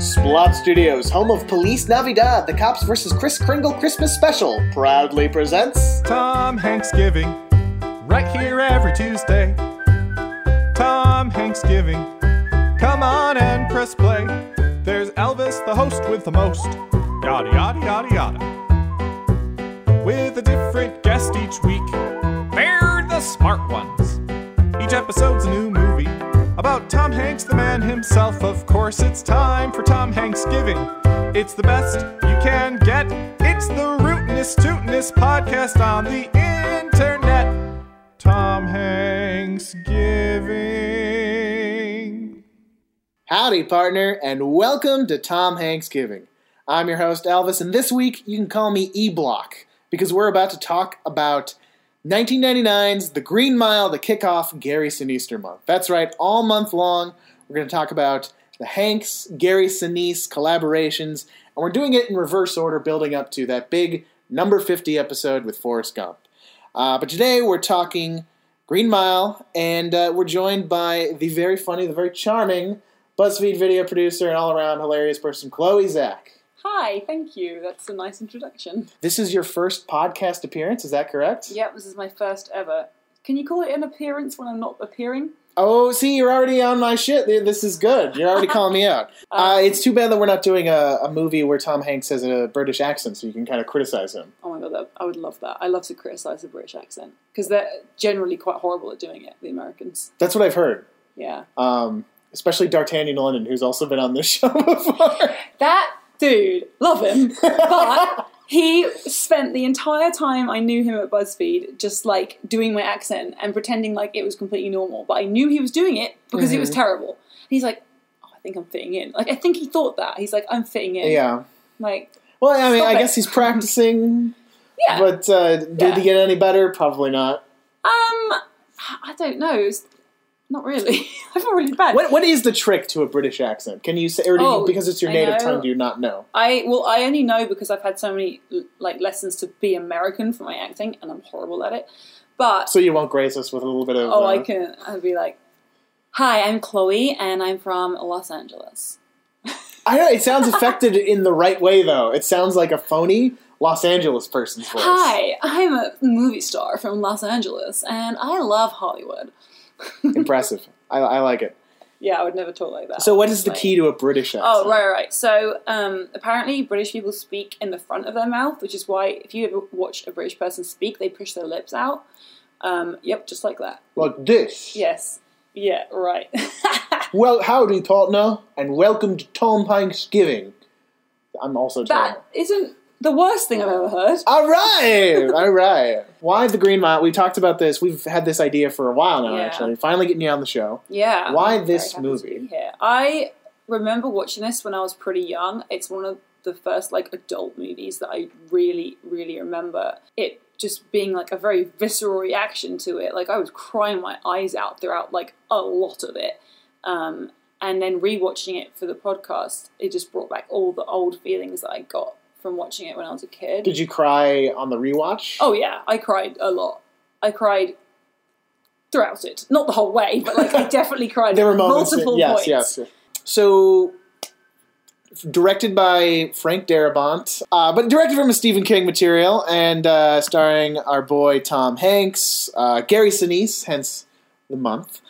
Splot Studios, home of Police Navidad, the Cops vs. Chris Kringle Christmas Special, proudly presents. Tom Hanks Giving, right here every Tuesday. Tom Hanks Giving, come on and press play. There's Elvis, the host with the most. Yada yada yada yada. With a different guest each week. They're the smart ones. Each episode's a new movie about Tom Hanks, the man himself. Of course, it's time for Tom Hanks Giving. It's the best you can get. It's the rootinest, tootinest podcast on the internet. Tom Hanks Giving. Howdy, partner, and welcome to Tom Hanks Giving. I'm your host, Elvis, and this week you can call me E Block because we're about to talk about 1999's The Green Mile, the kickoff Gary Sinise month. That's right, all month long, we're going to talk about the Hanks Gary Sinise collaborations, and we're doing it in reverse order, building up to that big number 50 episode with Forrest Gump. Uh, but today we're talking Green Mile, and uh, we're joined by the very funny, the very charming BuzzFeed video producer and all around hilarious person, Chloe Zach. Hi, thank you. That's a nice introduction. This is your first podcast appearance, is that correct? Yep, this is my first ever. Can you call it an appearance when I'm not appearing? Oh, see, you're already on my shit. This is good. You're already calling me out. Uh, Um, it's too bad that we're not doing a, a movie where Tom Hanks has a British accent, so you can kind of criticize him. Oh my god, that, I would love that. I love to criticise the British accent because they're generally quite horrible at doing it. The Americans, That's what I've heard. yeah. Um, especially D'Artagnan London, who's also been on this show before. That dude, love him, but he spent the entire time I knew him at BuzzFeed just like doing my accent and pretending like it was completely normal. But I knew he was doing it because it was Mhm. terrible. He's like, oh, I think I'm fitting in. Like I think he thought that. He's like, I'm fitting in. yeah. Like, Well, I mean, I it. guess he's practicing, yeah. but uh, did Yeah. he get any better? Probably not. Um, I don't know. It's not really. I feel really bad. What What is the trick to a British accent? Can you say, or do you, Oh, because it's your I native know. tongue, do you not know? I well, I only know because I've had so many like lessons to be American for my acting, and I'm horrible at it. But So you won't grace us with a little bit of. oh, uh, I can. I'd be like, "Hi, I'm Chloe, and I'm from Los Angeles." I know. It sounds affected in the right way, though. It sounds like a phony Los Angeles person's voice. Hi, I'm a movie star from Los Angeles, and I love Hollywood. Impressive. I, I like it. Yeah, I would never talk like that. So, what is the Like- key to a British accent? Oh, right, right. So, um, apparently, British people speak in the front of their mouth, which is why if you ever watch a British person speak, they push their lips out. Um, yep, just like that. Like this. Yes. Yeah, right. Well, howdy, partner, and welcome to Tom Hanks Giving. I'm also terrible. that isn't the worst thing I've ever heard. All right, all right. Why the Green Mile? We talked about this. We've had this idea for a while now. Yeah. Actually, finally getting you on the show. Yeah. Why I'm this very happy to movie? I remember watching this when I was pretty young. It's one of the first like adult movies that I really, really remember. It just being like a very visceral reaction to it. Like I was crying my eyes out throughout like a lot of it. Um, and then rewatching it for the podcast, it just brought back all the old feelings that I got from watching it when I was a kid. Did you cry on the rewatch? Oh yeah, I cried a lot. I cried throughout it, not the whole way, but like I definitely cried there were moments. multiple yes, points. yes, yes. So, directed by Frank Darabont, uh, but directed from a Stephen King material, and uh, starring our boy Tom Hanks, uh, Gary Sinise, hence the month,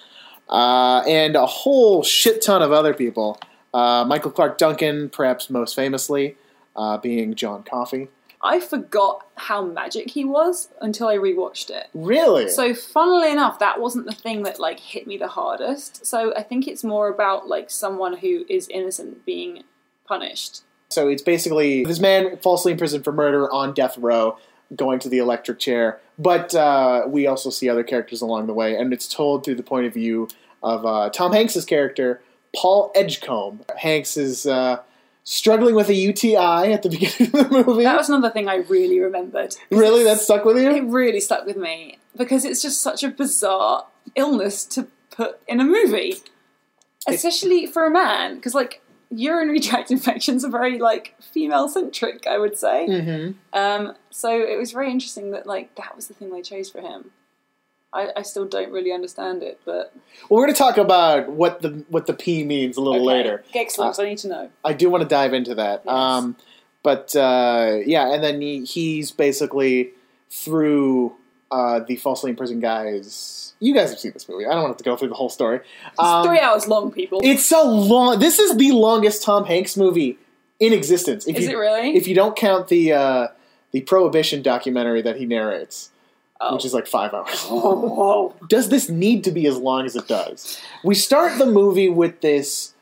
uh, and a whole shit ton of other people. Uh, Michael Clarke Duncan, perhaps most famously, uh, being John Coffey. I forgot how magic he was until I rewatched it. Really? So, funnily enough, that wasn't the thing that like hit me the hardest. So, I think it's more about like someone who is innocent being punished. So it's basically this man falsely imprisoned for murder on death row, going to the electric chair. But uh, we also see other characters along the way, and it's told through the point of view of uh, Tom Hanks's character, Paul Edgecombe. Hanks is uh, struggling with a UTI at the beginning of the movie. That was another thing I really remembered. really, that stuck with you? It really stuck with me because it's just such a bizarre illness to put in a movie, especially for a man. Because like urinary tract infections are very like female centric, I would say. Mm-hmm. Um, so it was very interesting that like that was the thing they chose for him. I, I still don't really understand it, but Well, we're going to talk about what the what the P means a little okay. later. Excellent. I need to know. I do want to dive into that. Yes. Um, but uh, yeah, and then he, he's basically through uh, the falsely imprisoned guys. You guys have seen this movie. I don't want to go through the whole story. It's Um, three hours long, people. It's so long. This is the longest Tom Hanks movie in existence. If Is you, it really? If you don't count the uh, the Prohibition documentary that he narrates, oh. which is like five hours. oh. Does this need to be as long as it does? We start the movie with this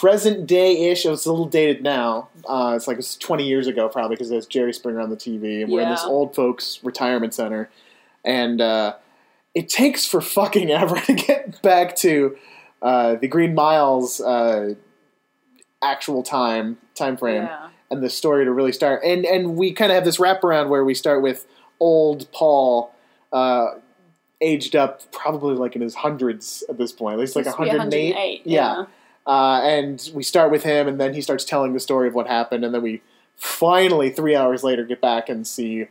present day ish. It's a little dated now. Uh, it's like it's 20 years ago, probably, because there's Jerry Springer on the TV, and we're in this old folks retirement center, and uh, it takes for fucking ever to get back to uh, the Green Miles uh, actual time time frame Yeah. and the story to really start. And and we kind of have this wraparound where we start with old Paul, uh, aged up, probably like in his hundreds at this point, at least like Supposed to be 108. 108, yeah. Uh, and we start with him, and then he starts telling the story of what happened, and then we finally, three hours later, get back and see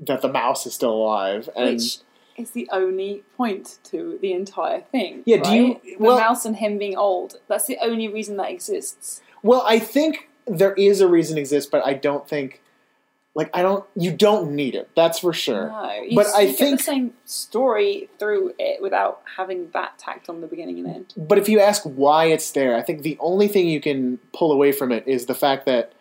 that the mouse is still alive. And Which is the only point to the entire thing. Yeah, do you- right? The well- mouse and him being old. That's the only reason that exists. well, I think there is a reason exists, but I don't think. Like I don't, you don't need it. That's for sure. No, you, But I think- the same story through it without having that tacked on the beginning and end. But if you ask why it's there, I think the only thing you can pull away from it is the fact that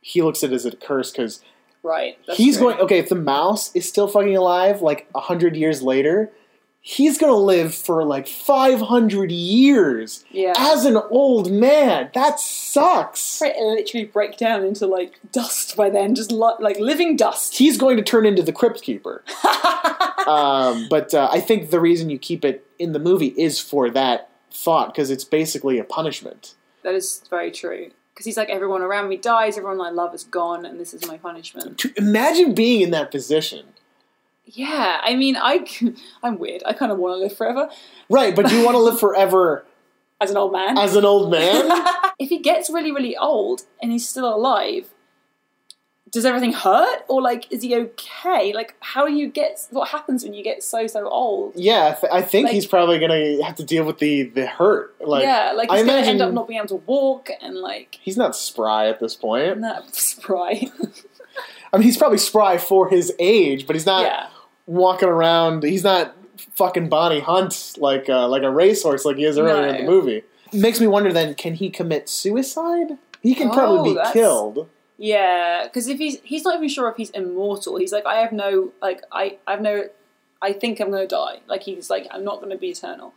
he looks at it as a curse because Right. he's true. going. Okay, if the mouse is still fucking alive, like a hundred years later, he's gonna live for like five hundred years Yeah. as an old man. That sucks. Right, it'll literally break down into like dust by then, just li- like living dust. He's going to turn into the crypt keeper. um, but uh, I think the reason you keep it in the movie is for that thought because it's basically a punishment. That is very true. Because he's like, everyone around me dies, everyone I love is gone, and this is my punishment. To imagine being in that position. Yeah, I mean, I, I'm weird. I kind of want to live forever Right, but do you want to live forever as an old man. as an old man? if he gets really, really old and he's still alive, does everything hurt? Or, like, is he okay? Like, how do you get, what happens when you get so, so old? yeah, I, th- I think Like- he's probably gonna have to deal with the the hurt. Like, yeah, like, I he's going to imagine end up not being able to walk and, like, he's not spry at this point. not spry. I mean, he's probably spry for his age, but he's not yeah. Walking around. He's not fucking Bonnie Hunt like uh, like a racehorse like he is earlier in the No. movie. Makes me wonder. Then, can he commit suicide? He can probably Oh, be killed. Yeah, because if he's he's not even sure if he's immortal. He's like, I have no like I I have no. I think I'm going to die. Like he's like, I'm not going to be eternal.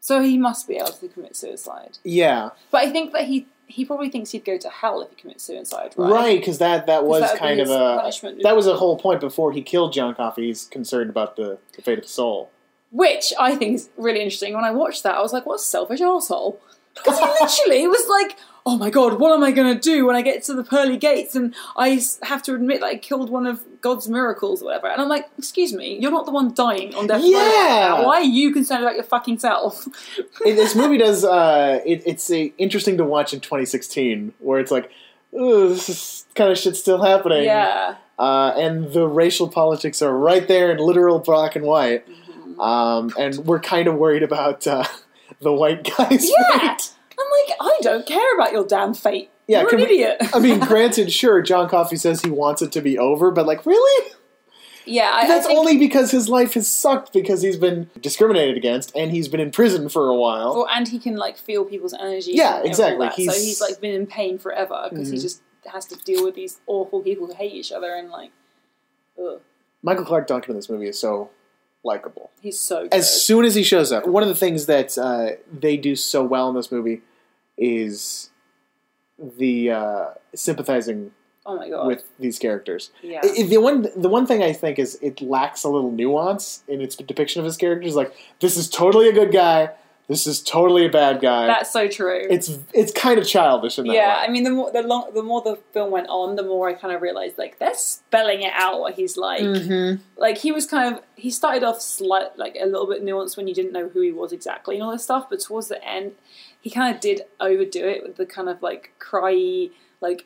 So he must be able to commit suicide. Yeah, But I think that he he probably thinks he'd go to hell if he commits suicide. Right? right. Because that that was that kind of a punishment. that was a whole point before he killed John Coffey. He's concerned about the, the fate of the soul. which I think is really interesting. When I watched that, I was like, what a selfish asshole. Because he literally was like, oh my god, what am I going to do when I get to the pearly gates and I have to admit that I killed one of God's miracles or whatever? And I'm like, excuse me, you're not the one dying on death row. Yeah. Why are you concerned about your fucking self? It- this movie does. Uh, it, it's uh interesting to watch in 2016, where it's like, "Ugh, this is kind of shit still happening. yeah. uh, and the racial politics are right there in literal black and white. Mm-hmm. Um, and we're kind of worried about uh, the white guy's Yeah. fate. Like, I don't care about your damn fate. Yeah, You're an we- idiot. I mean, granted, sure, John Coffey says he wants it to be over, but like, really? yeah, I, I That's think, only because his life has sucked because he's been discriminated against and he's been in prison for a while. Well, and he can like feel people's energy. Yeah, exactly. He's- So he's like been in pain forever because he Mhm. just has to deal with these awful people who hate each other and like, ugh, Michael Clarke Duncan in this movie is so likable. he's so good. as soon as he shows up, one of the things that uh, they do so well in this movie is the uh, sympathizing oh my god, with these characters. yeah, I- I- the one, the one thing I think is it lacks a little nuance in its depiction of his characters. Like this is totally a good guy. This is totally a bad guy. that's so true. it's it's kind of childish in that way. yeah, way. I mean, the more the long, the more the film went on, the more I kind of realized like they're spelling it out. What he's like, Mhm. like he was kind of he started off slight like a little bit nuanced when you didn't know who he was exactly and all this stuff, but towards the end, he kind of did overdo it with the kind of like cryy like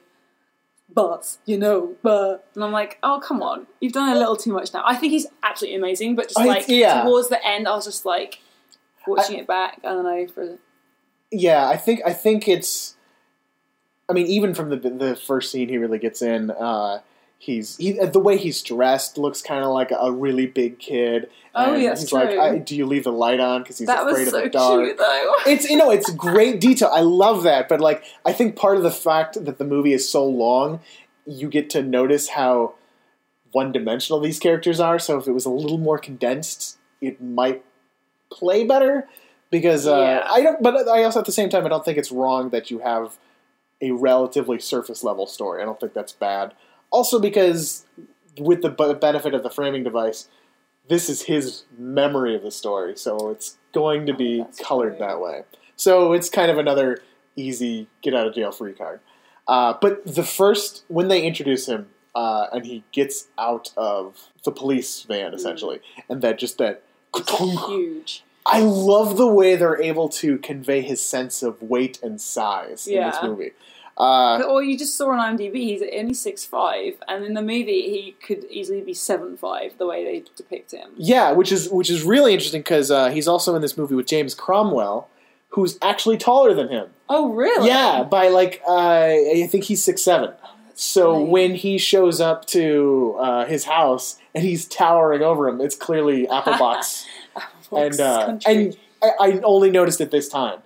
but you know, but and I'm like, oh come on, you've done a little too much now. I think he's absolutely amazing, but just I- like yeah. towards the end, I was just like watching it back. I don't know for yeah, I think I think it's. I mean, even from the the first scene he really gets in, uh, he's he the way he's dressed looks kind of like a really big kid. Oh, And that's he's like, true. I, "Do you leave the light on?" Because he's that afraid was of so the dark. cute though. It's you know it's great detail. I love that, but like I think part of the fact that the movie is so long, you get to notice how one dimensional these characters are. So if it was a little more condensed, it might play better. Because uh, Yeah. I don't, but I also at the same time I don't think it's wrong that you have a relatively surface level story. I don't think that's bad. Also because with the benefit of the framing device, this is his memory of the story, so it's going to be Oh, colored true. that way. So it's kind of another easy get out of jail free card. Uh, but the first when they introduce him uh, and he gets out of the police van essentially, and that just that. huge. I love the way they're able to convey his sense of weight and size in this movie. Uh, or you just saw on IMDb, he's only six five, and in the movie he could easily be seven five. The way they depict him. yeah, which is which is really interesting because uh, he's also in this movie with James Cromwell, who's actually taller than him. Oh really? Yeah, by like uh, I think he's six seven. So funny. when he shows up to uh, his house and he's towering over him, it's clearly Applebox. and uh, and I, I only noticed it this time,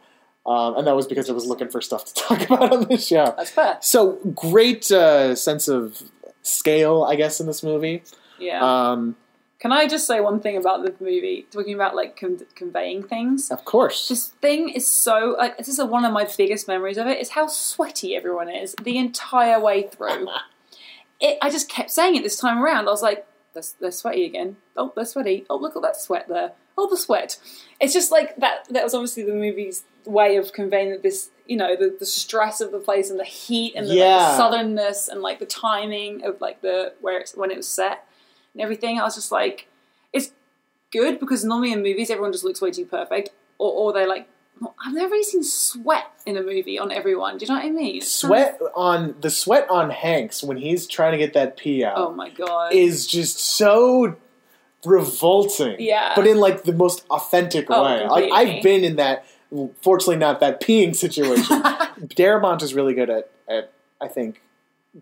um, and that was because I was looking for stuff to talk about on this show. that's fair. So great uh, sense of scale, I guess, in this movie. Yeah. Um, Can I just say one thing about the movie? Talking about like con- conveying things. of course, This thing is so like this is one of my biggest memories of it is how sweaty everyone is the entire way through. it, I just kept saying it this time around. I was like, they're, they're sweaty again. Oh, they're sweaty. Oh, look at that sweat there. Oh, the sweat. It's just like that. That was obviously the movie's way of conveying that this, you know, the, the stress of the place and the heat and the, like, the southernness and like the timing of like the where it's when it was set and everything. I was just like, it's good because normally in movies everyone just looks way too perfect, or, or they like. I've never really seen sweat in a movie on everyone. Do you know what I mean? It's kind of- sweat on the sweat on Hanks when he's trying to get that pee out Oh my god. is just so revolting. Yeah. but in like the most authentic Oh, way. Like. I've been in that. Fortunately, not that peeing situation. Darabont is really good at, at I think,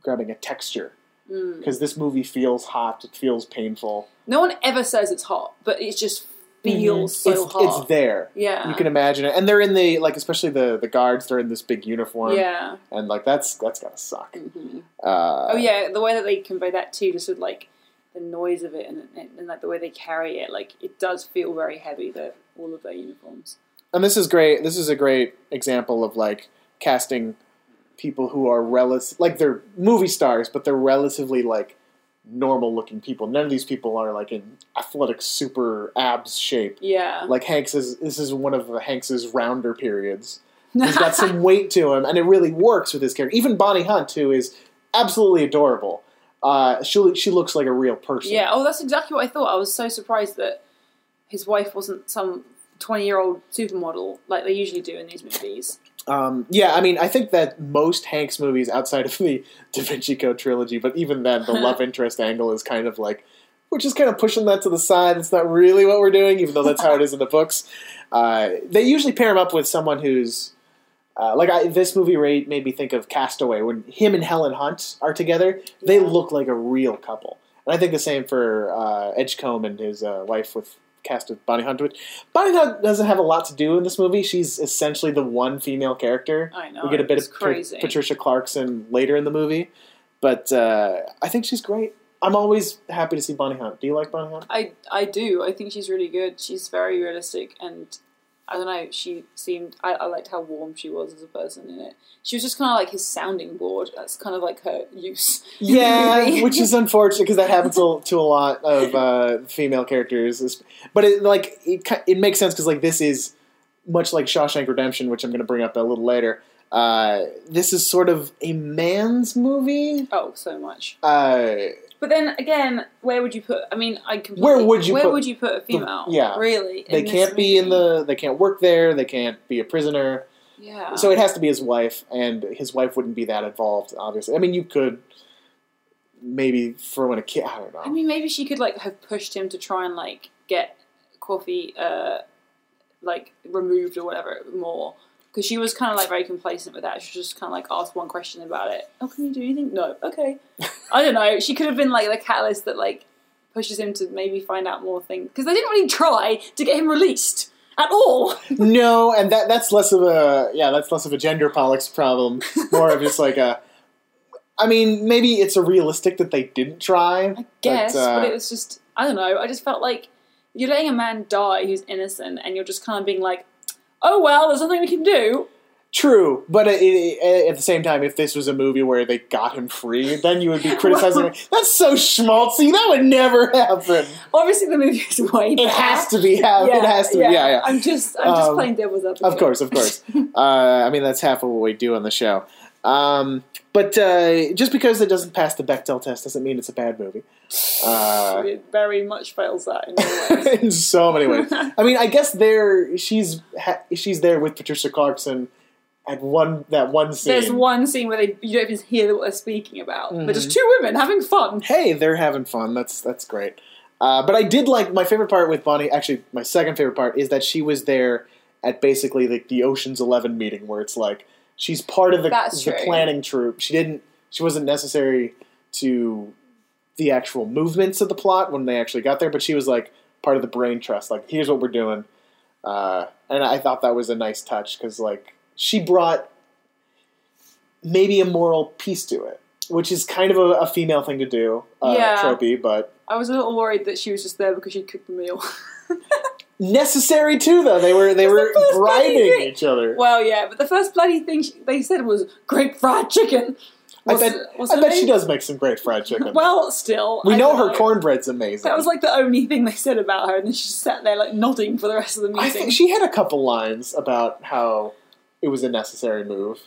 grabbing a texture Mm. because this movie feels hot. It feels painful. No one ever says it's hot, but it just feels so Mm-hmm. it's, hot. it's there. Yeah. You can imagine it, and they're in the like, especially the the guards. They're in this big uniform, Yeah. and like that's that's gotta suck. Mhm. Uh, Oh yeah, the way that they convey that too, just with like the noise of it and, and, and like the way they carry it, like it does feel very heavy. The all of their uniforms. and this is great. This is a great example of like casting people who are relative, like they're movie stars, but they're relatively like normal looking people. None of these people are like in athletic super abs shape. Yeah. Like Hanks is. This is one of Hanks's rounder periods. He's got some weight to him, and it really works with his character. Even Bonnie Hunt, who is absolutely adorable, uh, she she looks like a real person. Yeah. Oh, that's exactly what I thought. I was so surprised that his wife wasn't some twenty-year-old supermodel like they usually do in these movies. Um, yeah, I mean, I think that most Hanks movies outside of the Da Vinci Code trilogy, but even then, the love interest angle is kind of like we're just kind of pushing that to the side. It's not really what we're doing, even though that's how it is in the books. Uh, they usually pair him up with someone who's uh, like I, this movie rate made me think of Castaway when him and Helen Hunt are together. They Yeah. look like a real couple, and I think the same for uh, Edgecombe and his uh, wife with cast with Bonnie Hunt. Which Bonnie Hunt doesn't have a lot to do in this movie. She's essentially the one female character. I know. we get a bit of crazy. Patricia Clarkson later in the movie, but uh, I think she's great. I'm always happy to see Bonnie Hunt. Do you like Bonnie Hunt? I I do. I think she's really good. She's very realistic, and I don't know. She seemed. I, I liked how warm she was as a person in it. She was just kind of like his sounding board. That's kind of like her use. Yeah, which is unfortunate because that happens to, to a lot of uh, female characters. But it like it, it makes sense because like this is much like Shawshank Redemption, which I'm going to bring up a little later. Uh, this is sort of a man's movie. oh so much. Uh, But then again, where would you put? I mean, I completely, Where would you Where put would you put a female? yeah. really. they can't be in the. They can't work there. They can't be a prisoner. Yeah. So it has to be his wife, and his wife wouldn't be that involved, obviously. I mean, you could maybe throw in a kid. I don't know. I mean, maybe she could like have pushed him to try and like get Coffey, uh, like removed or whatever more. Because she was kind of like very complacent with that. She was just kind of like asked one question about it. Oh, can you do anything? No. Okay. I don't know. She could have been like the catalyst that like pushes him to maybe find out more things. Because they didn't really try to get him released at all. no, and that that's less of a yeah, that's less of a gender politics problem. More of just like a. I mean, maybe it's a realistic that they didn't try. I guess, but, uh, but it was just I don't know. I just felt like you're letting a man die who's innocent, and you're just kind of being like, "Oh well, there's nothing we can do." True, but it, it, at the same time, if this was a movie where they got him free, then you would be criticizing. That's so schmaltzy. That would never happen. Obviously, the movie is way. It has to be. Yeah, it has to. be. Yeah, yeah. I'm just, I'm just Um, playing devil's advocate. Of course, of course. uh, I mean, that's half of what we do on the show. Um, but uh, just because it doesn't pass the Bechdel test doesn't mean it's a bad movie. Uh, it very much fails that in many in so many ways. I mean, I guess there she's ha- she's there with Patricia Clarkson at one that one scene. There's one scene where they you don't even hear what they're speaking about. Mm-hmm. just two women having fun. hey, they're having fun. That's that's great. Uh, but I did like my favorite part with Bonnie. Actually, my second favorite part is that she was there at basically like the Ocean's Eleven meeting, where it's like she's part of the, the planning troop. She didn't. She wasn't necessary to the actual movements of the plot when they actually got there, but she was like part of the brain trust. Like, here's what we're doing, uh, and I thought that was a nice touch because like she brought maybe a moral piece to it, which is kind of a, a female thing to do, uh, Yeah. tropey, but I was a little worried that she was just there because she cooked the meal. necessary too. Though they were they the were bribing each other. well, yeah, but the first bloody thing she, they said was "great fried chicken." I bet I bet she does make some great fried chicken. Well, still, we know don't her cornbread's amazing. That was like the only thing they said about her, and then she just sat there like nodding for the rest of the meeting. I think she had a couple lines about how it was a necessary move.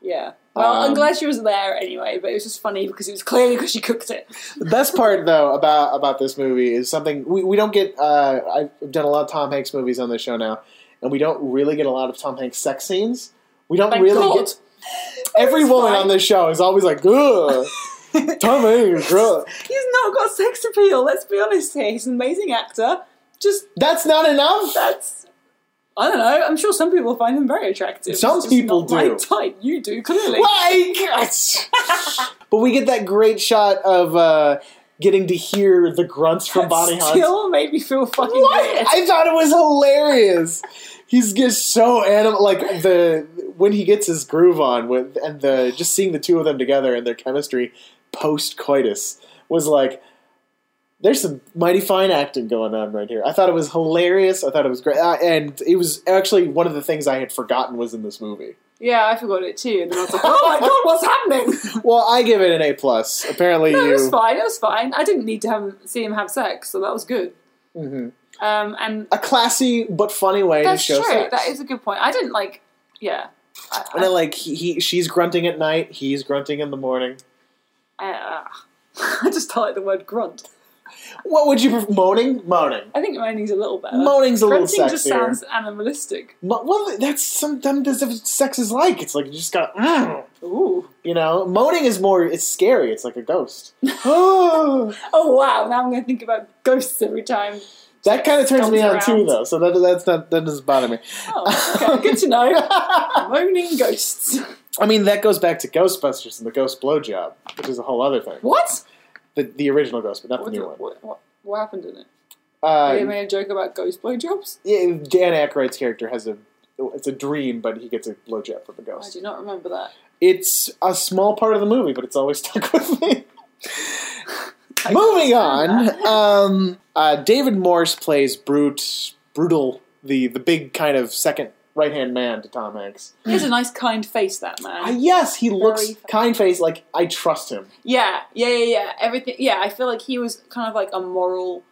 Yeah. Well, I'm Um, glad she was there anyway, but it was just funny because it was clearly because she cooked it. The best part, though, about about this movie is something we, we don't get. Uh, I've done a lot of Tom Hanks movies on this show now, and we don't really get a lot of Tom Hanks sex scenes. We don't Thank really God. get. Every woman on this show is always like, "Ugh, Tom Hanks." ugh." He's not got sex appeal. Let's be honest here. He's an amazing actor. Just That's not enough. that's. I don't know. I'm sure some people find him very attractive. Some people not my do. type. You do clearly. Like, but we get that great shot of uh, getting to hear the grunts from Bonnie Hunt. Still made me feel fucking What? weird. I thought it was hilarious. He's just so animal. Like the when he gets his groove on with and the just seeing the two of them together and their chemistry post coitus was like. There's some mighty fine acting going on right here. I thought it was hilarious. I thought it was great, uh, and it was actually one of the things I had forgotten was in this movie. Yeah, I forgot it too. And then I was like, oh my god, what's happening? Well, I give it an A plus. Apparently, No, it you. was fine. It was fine. I didn't need to have, see him have sex, so that was good. Mhm. Um, and a classy but funny way to show true. sex. That is a good point. I didn't like. Yeah. I, and then, like he, he, she's grunting at night. He's grunting in the morning. I, uh, I just don't like the word grunt. What would you prefer? Moaning? Moaning. I think moaning's a little better. Moaning's a little Grunting just sounds animalistic. Mo- well, that's sometimes that's what sex is like. It's like you just got, mm, Ooh. you know. Moaning is more. It's scary. It's like a ghost. oh, Oh wow! Now I'm going to think about ghosts every time. that kind of turns me on too, though. So that that's not that doesn't bother me. Oh, okay, good to know. Moaning ghosts. I mean, that goes back to Ghostbusters and the ghost blowjob, which is a whole other thing. What? The the original Ghost, but not the new one. what, what, what happened in it? Uh, they made a joke about ghost blowjobs. Yeah, Dan Aykroyd's character has a it's a dream, but he gets a blowjob from a I ghost. I do not remember that. It's a small part of the movie, but it's always stuck with me. Moving on, um, uh, David Morse plays Brute, brutal, the the big kind of second right hand man to Tom Hanks. He has a nice, kind face. That man. Uh, yes, he looks Very- kind face like I trust him. Yeah, yeah, yeah, yeah. Everything. Yeah, I feel like he was kind of like a moral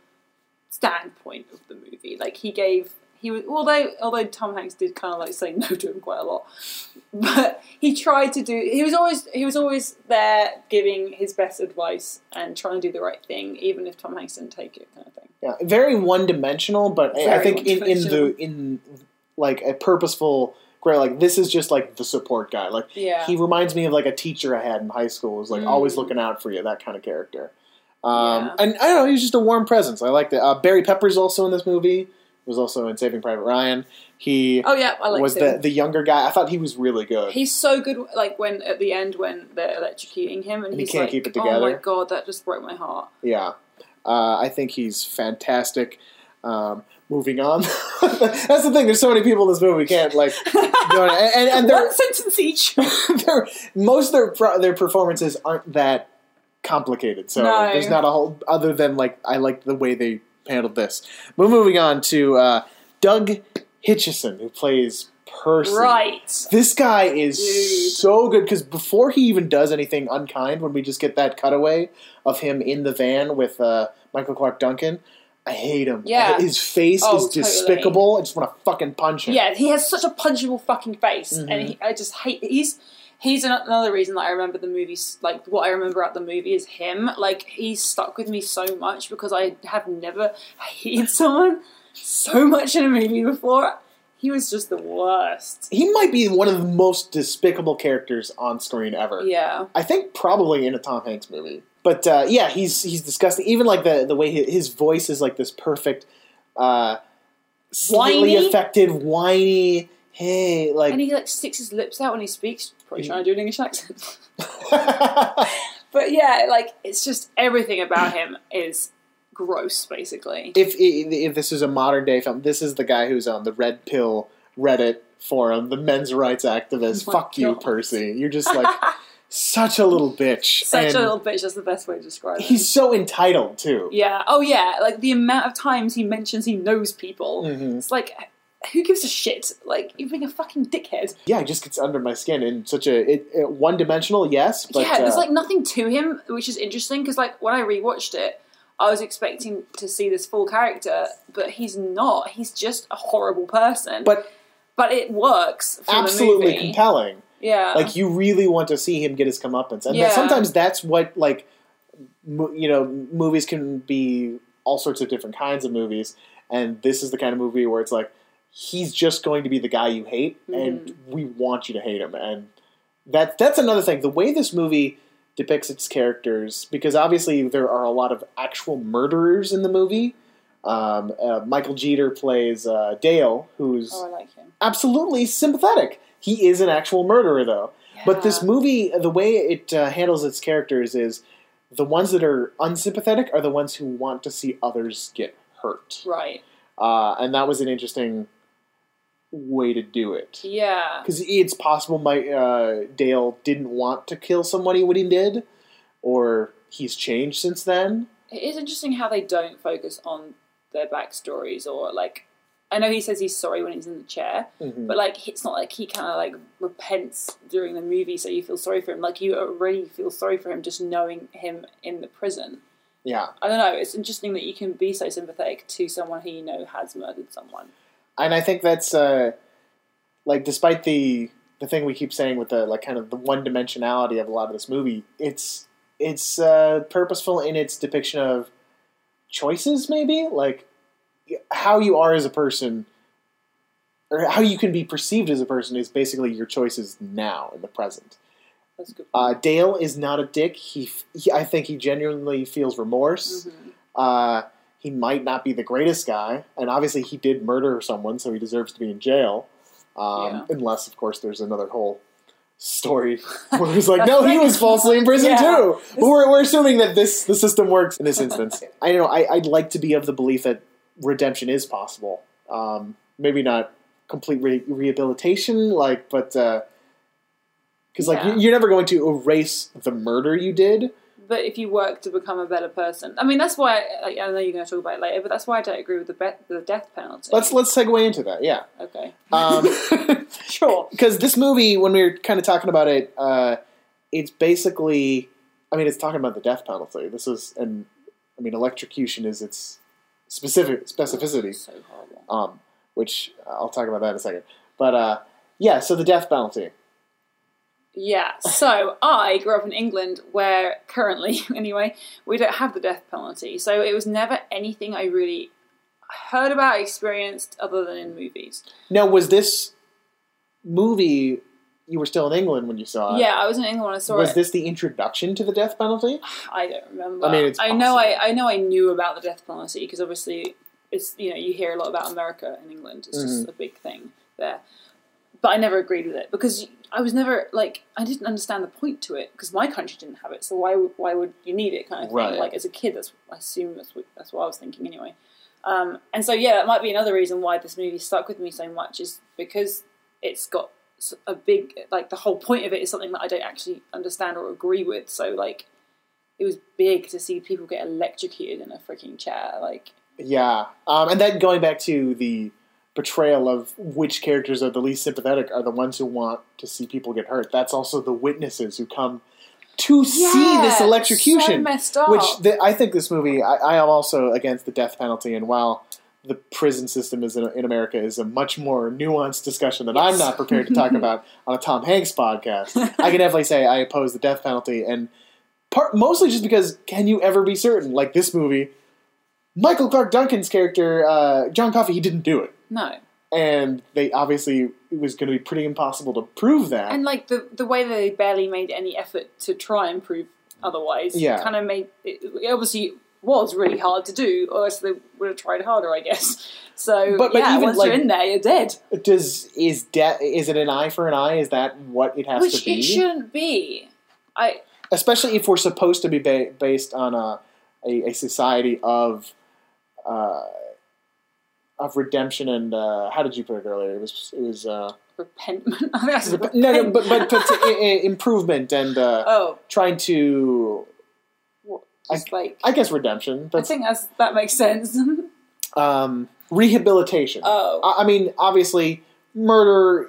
standpoint of the movie. Like he gave. He was although although Tom Hanks did kind of like say no to him quite a lot, but he tried to do. He was always he was always there giving his best advice and trying to do the right thing, even if Tom Hanks didn't take it, kind of thing. Yeah, very one dimensional, but I- I think in, in the in like a purposeful great. Like this is just like the support guy. Like Yeah. he reminds me of like a teacher I had in high school. Was like Mm. always looking out for you. That kind of character. Um, Yeah. And I don't know. He's just a warm presence. I like that. Uh, Barry Pepper's also in this movie. Was also in Saving Private Ryan. He oh yeah, I like was him. the the younger guy. I thought he was really good. He's so good. Like when at the end when they're electrocuting him, and, And he he's can't like, keep it together "Oh my god, that just broke my heart." Yeah, uh, I think he's fantastic. Um, moving on, that's the thing. There's so many people in this movie we can't like. go on. And, and, and they're, One sentence each. they're, most of their pro- their performances aren't that complicated. So No. there's not a whole other than like I like the way they handled this. But moving on to uh, Doug Hutchison, who plays Percy. right. This guy is Dude. so good because before he even does anything unkind, when we just get that cutaway of him in the van with uh, Michael Clarke Duncan, I hate him. Yeah. his face Oh, is totally. despicable. I just want to fucking punch him. Yeah, he has such a punchable fucking face, Mhm. and he, I just hate. He's he's another reason that I remember the movies. Like what I remember about the movie is him. Like he's stuck with me so much because I have never hated someone so much in a movie before. He was just the worst. he might be one of the most despicable characters on screen ever. Yeah, I think probably in a Tom Hanks movie. But uh, yeah, he's he's disgusting. Even like the the way his, voice is like this perfect, uh, slightly Whiny? affected, whiny. Hey, like and he like sticks his lips out when he speaks. Probably trying to do an English accent. But yeah, like it's just everything about him is gross, basically. if if this is a modern day film, this is the guy who's on the Red Pill Reddit forum, the men's rights activist. Oh Fuck you, Percy. You're just like such a little bitch. Such And a little bitch. That's the best way to describe it. He's so entitled too. Yeah. Oh, yeah. Like the amount of times he mentions he knows people. Mhm. It's like, who gives a shit? Like you're being a fucking dickhead. Yeah, it just gets under my skin in such a it, it, one dimensional. Yes, but yeah. There's uh, like nothing to him, which is interesting because like when I rewatched it, I was expecting to see this full character, but he's not. He's just a horrible person. but but it works. For absolutely the movie. compelling. Yeah. Like you really want to see him get his comeuppance, and Yeah. sometimes that's what like mo- you know movies can be all sorts of different kinds of movies, and this is the kind of movie where it's like he's just going to be the guy you hate, and Mm-hmm. we want you to hate him, and that that's another thing. The way this movie depicts its characters, because obviously there are a lot of actual murderers in the movie. Um, uh, Michael Jeter plays uh, Dale, who's oh, I like him. absolutely sympathetic. He is an actual murderer, though. But this movie, the way it uh, handles its characters is the ones that are unsympathetic are the ones who want to see others get hurt. Right. Uh, and that was an interesting way to do it. Yeah. Because it's possible my uh, Dale didn't want to kill somebody when he did, or he's changed since then. It is interesting how they don't focus on their backstories or like. I know he says he's sorry when he's in the chair, Mhm. but like it's not like he kind of like repents during the movie, so you feel sorry for him. Like you already feel sorry for him just knowing him in the prison. Yeah. I don't know. It's interesting that you can be so sympathetic to someone who you know has murdered someone. and I think that's uh, like despite the the thing we keep saying with the like kind of the one dimensionality of a lot of this movie, it's it's uh, purposeful in its depiction of choices, maybe like how you are as a person or how you can be perceived as a person is basically your choices now in the present. That's good. Uh, Dale is not a dick. He, he, I think he genuinely feels remorse. Mhm. Uh, he might not be the greatest guy, and obviously he did murder someone, so he deserves to be in jail. Um, Yeah. Unless, of course, there's another whole story where he's like, no, he was falsely imprisoned Yeah. too. But we're, we're assuming that this the system works in this instance. I know. I, I'd like to be of the belief that redemption is possible. Um, maybe not complete re- rehabilitation, like, but because like Yeah. you- you're never going to erase the murder you did. But if you work to become a better person, I mean, that's why. Like, I know you're going to talk about it later, but that's why I don't agree with the be- the death penalty. Let's let's segue into that. Yeah. Okay. Um, Sure. because this movie, when we were kind of talking about it, uh, it's basically, I mean, it's talking about the death penalty. This is, and I mean, electrocution is its specific specificity, So um, which I'll talk about that in a second. But uh, yeah, so the death penalty. Yeah. So I grew up in England, where currently, anyway, we don't have the death penalty. So it was never anything I really heard about, experienced, other than in movies. Now, was this movie, you were still in England when you saw it. Yeah, I was in England when I saw Was it. Was this the introduction to the death penalty? I don't remember. I mean, it's I know. I. I know. I knew about the death penalty because obviously, it's you know you hear a lot about America and England. It's Mm-hmm. just a big thing there. But I never agreed with it because I was never like I didn't understand the point to it because my country didn't have it. So why would- why would you need it kind of thing? Right. Like as a kid, that's I assume that's what, that's what I was thinking anyway. Um, and so yeah, that might be another reason why this movie stuck with me so much is because it's got a big like the whole point of it is something that I don't actually understand or agree with. So like it was big to see people get electrocuted in a freaking chair. Like Yeah, um, and then going back to the portrayal of which characters are the least sympathetic are the ones who want to see people get hurt. That's also the witnesses who come to see this electrocution. so messed up. Which the, I think this movie, I, I am also against the death penalty, and while the prison system is in, in America is a much more nuanced discussion that I'm not prepared to talk about on a Tom Hanks podcast. I can definitely say I oppose the death penalty, and part mostly just because can you ever be certain? Like this movie, Michael Clarke Duncan's character, uh, John Coffey, he didn't do it, no, and they obviously it was going to be pretty impossible to prove that. and like the the way that they barely made any effort to try and prove otherwise, Yeah. kind of made it obviously was really hard to do, or else they would have tried harder, I guess. So But- but yeah, even, once like- you're in there, you're dead. Does is death is it an eye for an eye? Is that what it has Which to be? it shouldn't be. I especially if we're supposed to be ba- based on a, a, a society of uh, of redemption and uh, how did you put it earlier? It was it was uh, repentment. I think that's rep- no no but but, but i- i- improvement and uh, oh, trying to just like I guess redemption. I think that's that makes sense. um, rehabilitation. oh, I, I mean, obviously, murder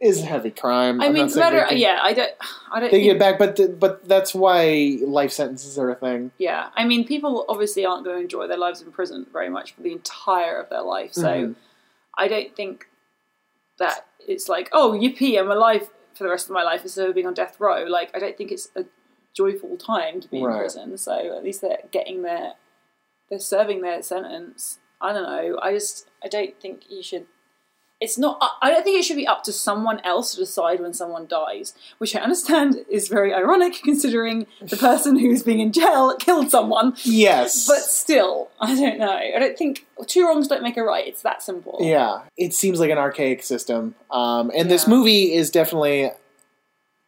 is a heavy crime. I I'm mean, better. can- Yeah, I don't. I don't. They think, get back, but th- but that's why life sentences are a thing. Yeah, I mean, people obviously aren't going to enjoy their lives in prison very much for the entire of their life. So Mhm. I don't think that it's like, oh, yippee, I'm alive for the rest of my life instead of being on death row. Like, I don't think it's a joyful time to be Right. in prison. So at least they're getting their, they're serving their sentence. I don't know. I just, I don't think you should. It's not. I- I don't think it should be up to someone else to decide when someone dies, which I understand is very ironic considering the person who's being in jail killed someone. Yes, But still, I don't know. I don't think two wrongs don't make a right. It's that simple. Yeah, it seems like an archaic system, um, and this movie is definitely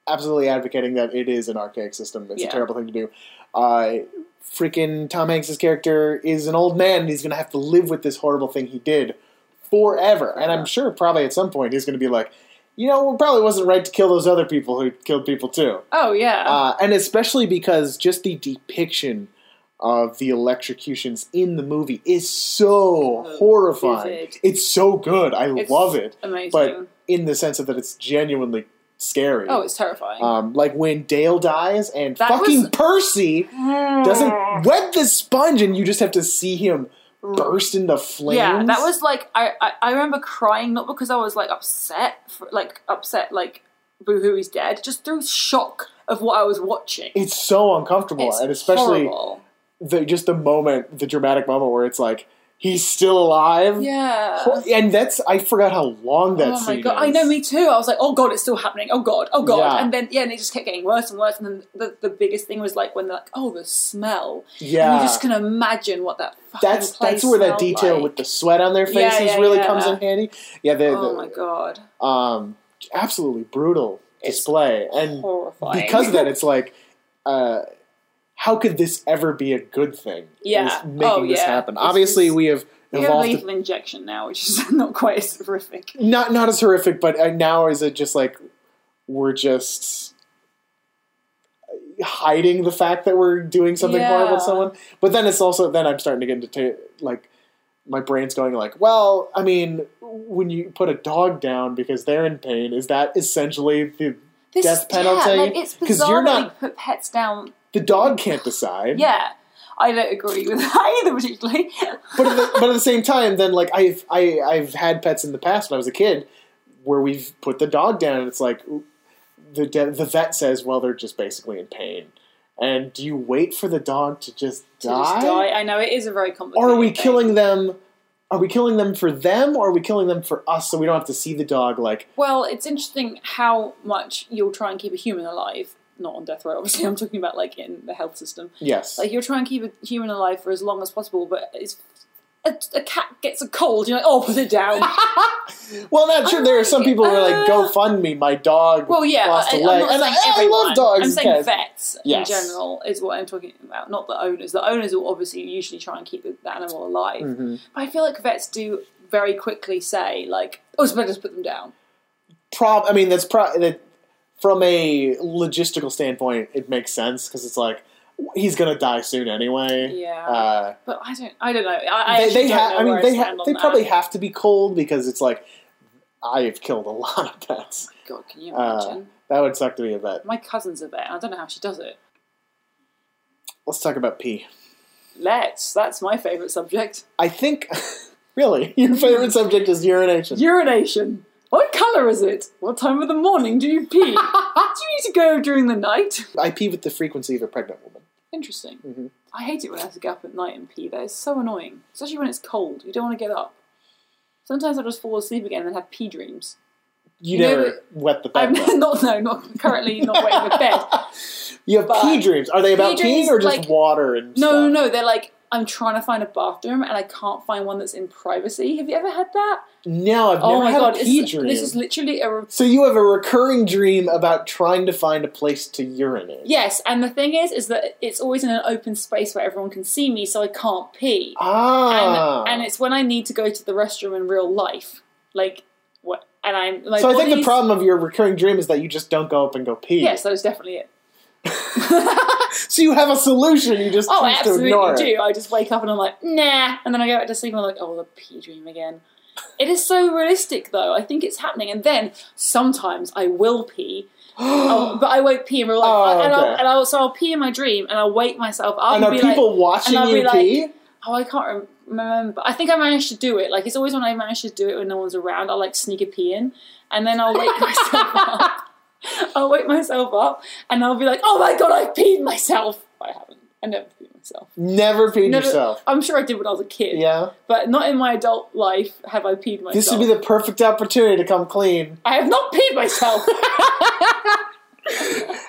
absolutely advocating that it is an archaic system. It's a terrible thing to do. Uh, freaking Tom Hanks's character is an old man, and he's going to have to live with this horrible thing he did forever. And I'm sure probably at some point he's going to be like, you know, it probably wasn't right to kill those other people who killed people too. Oh yeah. Uh, and especially because just the depiction of the electrocutions in the movie is so Oh, horrifying. It's so good. I It's love it. Amazing. But in the sense of that it's genuinely scary. oh, it's terrifying. um, like when Dale dies and That fucking was- Percy doesn't wet the sponge and you just have to see him burst into flames. Yeah, that was like I, I I remember crying not because I was like upset, for, like upset like boohoo he's dead, just through shock of what I was watching. it's so uncomfortable It's and especially horrible. the just the moment, the dramatic moment where it's like he's still alive. Yeah. And that's I forgot how long that Oh my god! is. I know, me too. I was like, "Oh god, it's still happening! Oh god! Oh god!" Yeah. And then yeah, and it just kept getting worse and worse. And then the, the biggest thing was like when they're like, "Oh, the smell!" Yeah. And you just can imagine what that fucking that's that's where that detail like. with the sweat on their faces yeah, really yeah. comes in handy. Yeah, the, Oh the my god! um absolutely brutal It's display. And Horrifying. because of that it's like uh how could this ever be a good thing? Yeah. Is making Oh, this yeah. happen. This Obviously is- we have evolved. we have lethal injection now, which is not quite as horrific. not not as horrific, but uh, now is it just like we're just hiding the fact that we're doing something horrible to someone? But then it's also then I'm starting to get into ta- like my brain's going like, well, I mean, when you put a dog down because they're in pain, is that essentially the This Death penalty? Yeah, like it's you're not- they put pets down. The dog can't decide? Yeah, I don't agree with that either particularly. but at the, but at the same time, then like I've I, I've had pets in the past when I was a kid, where we've put the dog down, and it's like the the vet says, well, they're just basically in pain, and do you wait for the dog to just To die, just die. I know it is a very complicated. or are we thing. killing them are we killing them for them or are we killing them for us so we don't have to see the dog? Like, Well, it's interesting how much you'll try and keep a human alive. Not on death row, obviously. I'm talking about like in the health system. yes, Like you'll try and keep a human alive for as long as possible, but it's a, a cat gets a cold. You're like, oh, put it down. well, not true. There are some people who are like, "Go fund me, my dog Well, yeah, lost I, a leg." And I, I love dogs. I'm saying cats. vets Yes. in general is what I'm talking about, not the owners. The owners will obviously usually try and keep the, the animal alive, Mhm. but I feel like vets do very quickly say like, "Oh, better to put them down." Prob, I mean, that's pro- that from a logistical standpoint, it makes sense because it's like he's gonna die soon anyway. Yeah, Uh, but I don't. I don't know. I, I they they don't have. know I mean, they ha- they that. probably have to be cold because it's like I have killed a lot of pets. God, can you Uh, imagine? That would suck to be a vet. My cousin's a vet. I don't know how she does it. Let's talk about pee. Let's. That's my favourite subject. I think, really, your favorite subject is urination. Urination. What colour is it? What time of the morning do you pee? do you need to go during the night? I pee with the frequency of a pregnant woman. Interesting. Mhm. I hate it when I have to get up at night and pee. That is so annoying. Especially when it's cold. You don't want to get up. Sometimes I just fall asleep again and have pee dreams. You, You know never that- wet the I'm bed. not no, not currently not wetting the bed. You have but- pee dreams. Are they about Pee peeing or just like- water and stuff? No, stuff? no, no. They're like I'm trying to find a bathroom and I can't find one that's in privacy. Have you ever had that? No, I've never oh my had god, a pee dream. this is literally a re- so you have a recurring dream about trying to find a place to urinate. yes. And the thing is, is that it's always in an open space where everyone can see me, so I can't pee. Ah. and, and it's when I need to go to the restroom in real life, like what? And I'm like, so I think the problem of your recurring dream is that you just don't go up and go pee. Yes, that is definitely it. So you have a solution. You just Oh, choose to ignore absolutely it. do. I just wake up and I'm like, nah, and then I go back to sleep and I'm like, oh, the pee dream again. It is so realistic, though. I think it's happening, and then sometimes I will pee, oh, but I won't pee in real life. Oh, and, I'll, and I'll, so I'll pee in my dream, and I'll wake myself up and and, are be people like, watching and I'll you be like- pee? oh, I can't remember. I think I managed to do it. Like it's always when I manage to do it when no one's around, I'll like sneak a pee in, and then I'll wake myself up. I'll wake myself up, and I'll be like, oh my god, I've peed myself. I haven't. I never peed myself. Never peed Never- yourself. I'm sure I did when I was a kid, Yeah. but not in my adult life have I peed myself. This would be the perfect opportunity to come clean. I have not peed myself.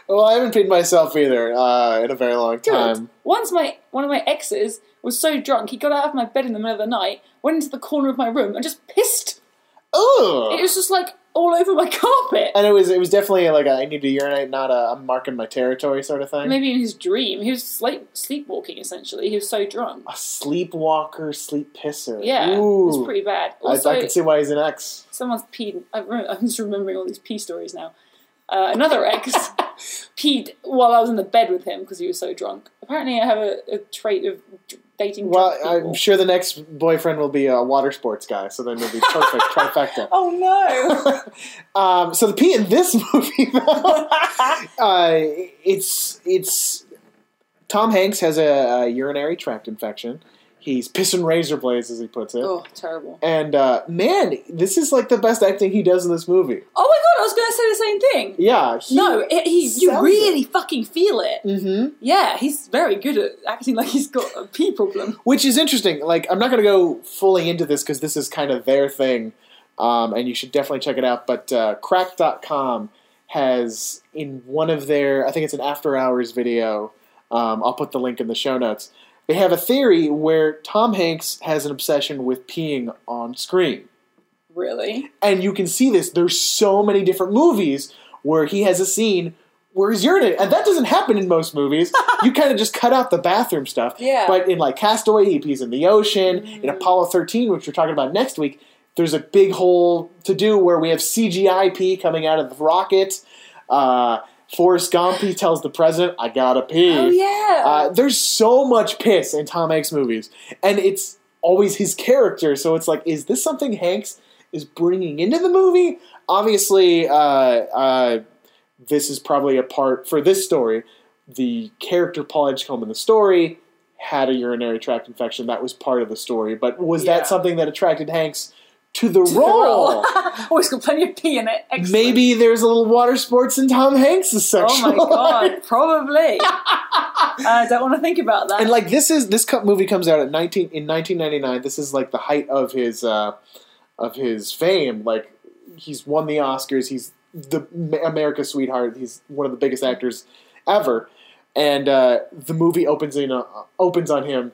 Well, I haven't peed myself either uh, in a very long Good. time. Once my one of my exes was so drunk, he got out of my bed in the middle of the night, went into the corner of my room, and just pissed. Ugh. It was just like all over my carpet. and it was it was definitely like a, I need to urinate, not a I'm marking my territory sort of thing. Maybe in his dream, he was sleep sleepwalking. Essentially, he was so drunk. A sleepwalker, sleep pisser. Yeah, Ooh. it was pretty bad. I, Also, I can see why he's an ex. someone's peed. I I'm just remembering all these pee stories now. Uh, another ex peed while I was in the bed with him because he was so drunk. Apparently, I have a, a trait of dating Well. I'm sure the next boyfriend will be a water sports guy, so then it'll be perfect trifecta. Oh no! Um, so the pee in this movie, though, uh, it's it's Tom Hanks has a, a urinary tract infection. He's pissing razor blades, as he puts it. oh, terrible. And uh, man, this is like the best acting he does in this movie. Oh my god! I was going to say the same thing. Yeah. He, no, it, he, you really fucking feel it. hmm Yeah, he's very good at acting like he's got a pee problem. Which is interesting. Like, I'm not going to go fully into this because this is kind of their thing, um, and you should definitely check it out. But uh, Cracked.com has in one of their, I think it's an after hours video. Um, I'll put the link in the show notes. They have a theory where Tom Hanks has an obsession with peeing on screen. Really? And you can see this. There's so many different movies where he has a scene where he's urinating. And that doesn't happen in most movies. you kind of just cut out the bathroom stuff. Yeah. But in like Castaway, he pees in the ocean. In Mm. Apollo 13, which we're talking about next week, there's a big hole to do where we have CGI pee coming out of the rocket. Uh, Forrest Gump, he tells the president, I gotta pee. Oh yeah. Uh, there's so much piss in Tom Hanks movies, and it's always his character. So it's like, is this something Hanks is bringing into the movie? Obviously, uh, uh, this is probably a part for this story. The character Paul Edgecombe in the story had a urinary tract infection. That was part of the story. But was Yeah. that something that attracted Hanks to the role. oh, it's got plenty of pee in it. Excellent. Maybe there's a little water sports in Tom Hanks' section. Oh my god, probably. I don't want to think about that. and like this is this movie comes out at 19 in 1999 this is like the height of his uh of his fame like he's won the oscars he's the america's sweetheart he's one of the biggest actors ever and uh the movie opens in uh, opens on him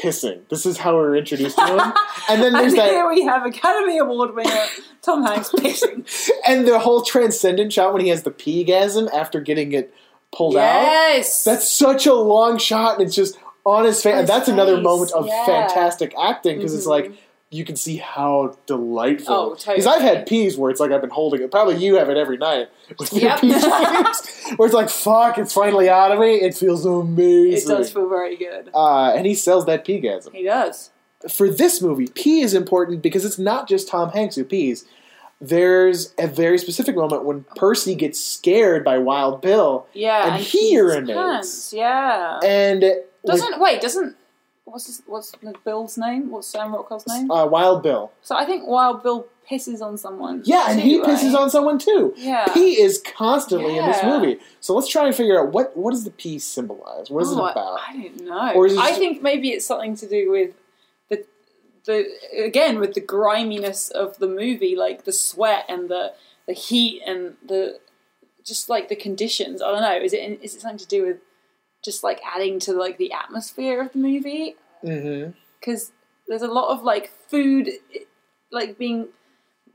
pissing this is how we're introduced to him and then there's And there's here we have Academy Award winner Tom Hanks pissing. and the whole transcendent shot when he has the pee-gasm after getting it pulled out yes, That's such a long shot, and it's just on his face. And that's another moment of yeah. fantastic acting because it's Mhm. like you can see how delightful. Oh, Because. I've had pees where it's like I've been holding it. Probably you have it every night with your Yep. dreams, where it's like fuck, it's finally out of me. It feels amazing. it does feel very good. uh, and he sells that peegasm. He does. For this movie, pee is important because it's not just Tom Hanks who pees. There's a very specific moment when Percy gets scared by Wild Bill, Yeah, And he urinates. Yeah. and doesn't wait? Doesn't what's his, what's Bill's name? What's Sam Rockwell's name? uh, Wild Bill. So I think Wild Bill pisses on someone. Yeah, and too, he pisses on someone too. Yeah. Pee is constantly in this movie. So let's try and figure out what what does the pee symbolize? What is Oh, it about? I, I don't know. Or is I just- think maybe it's something to do with the the again with the griminess of the movie, like the sweat and the the heat and the just like the conditions. I don't know. Is it is it something to do with just like adding to like the atmosphere of the movie? mm-hmm. Because there's a lot of like food, like being.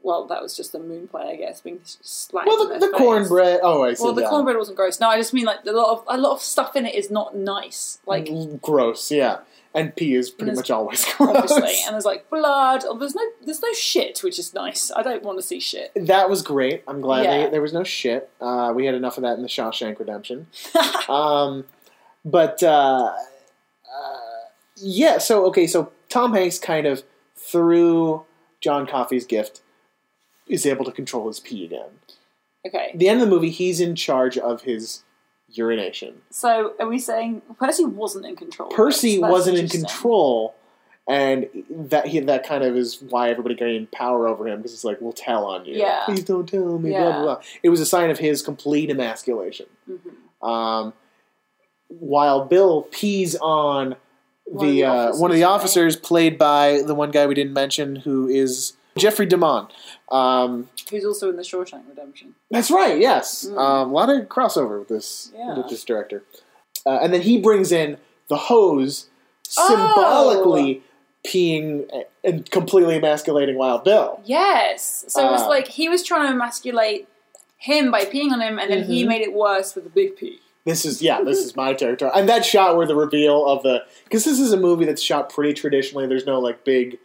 Well, that was just the moon play, I guess, being splattered Well, the, the cornbread. Oh, I see. Well, the yeah. cornbread wasn't gross. No, I just mean like a lot of a lot of stuff in it is not nice. Like Mm, gross. Yeah, and pee is pretty much always gross. obviously, and there's like blood. Oh, there's no there's no shit, which is nice. I don't want to see shit. that was great. I'm glad Yeah. they, there was no shit. Uh, we had enough of that in the Shawshank Redemption. um, but uh, uh, yeah, so okay, so Tom Hanks kind of through John Coffey's gift is able to control his pee again. okay, At the end of the movie, he's in charge of his urination. so are we saying Percy wasn't in control? Percy? Wasn't in control, and that he that kind of is why everybody gained power over him because he's like, "We'll tell on you. Yeah. Please don't tell me." Yeah. blah blah. It was a sign of his complete emasculation. Mhm. Um, Wild Bill pees on One of the the uh, one of the officers, officers, played by the one guy we didn't mention, who is Jeffrey DeMunn. Um, Who's also in the Shawshank Redemption? that's right. Yes, Mm. um, a lot of crossover with this Yeah. with this director. Uh, and then he brings in the hose, Oh! symbolically peeing and completely emasculating Wild Bill. Yes. So it was Uh, like he was trying to emasculate him by peeing on him, and then he Mhm. made it worse with the big pee. This is yeah, this is my territory. And that shot where the reveal of the because this is a movie that's shot pretty traditionally. There's no like big,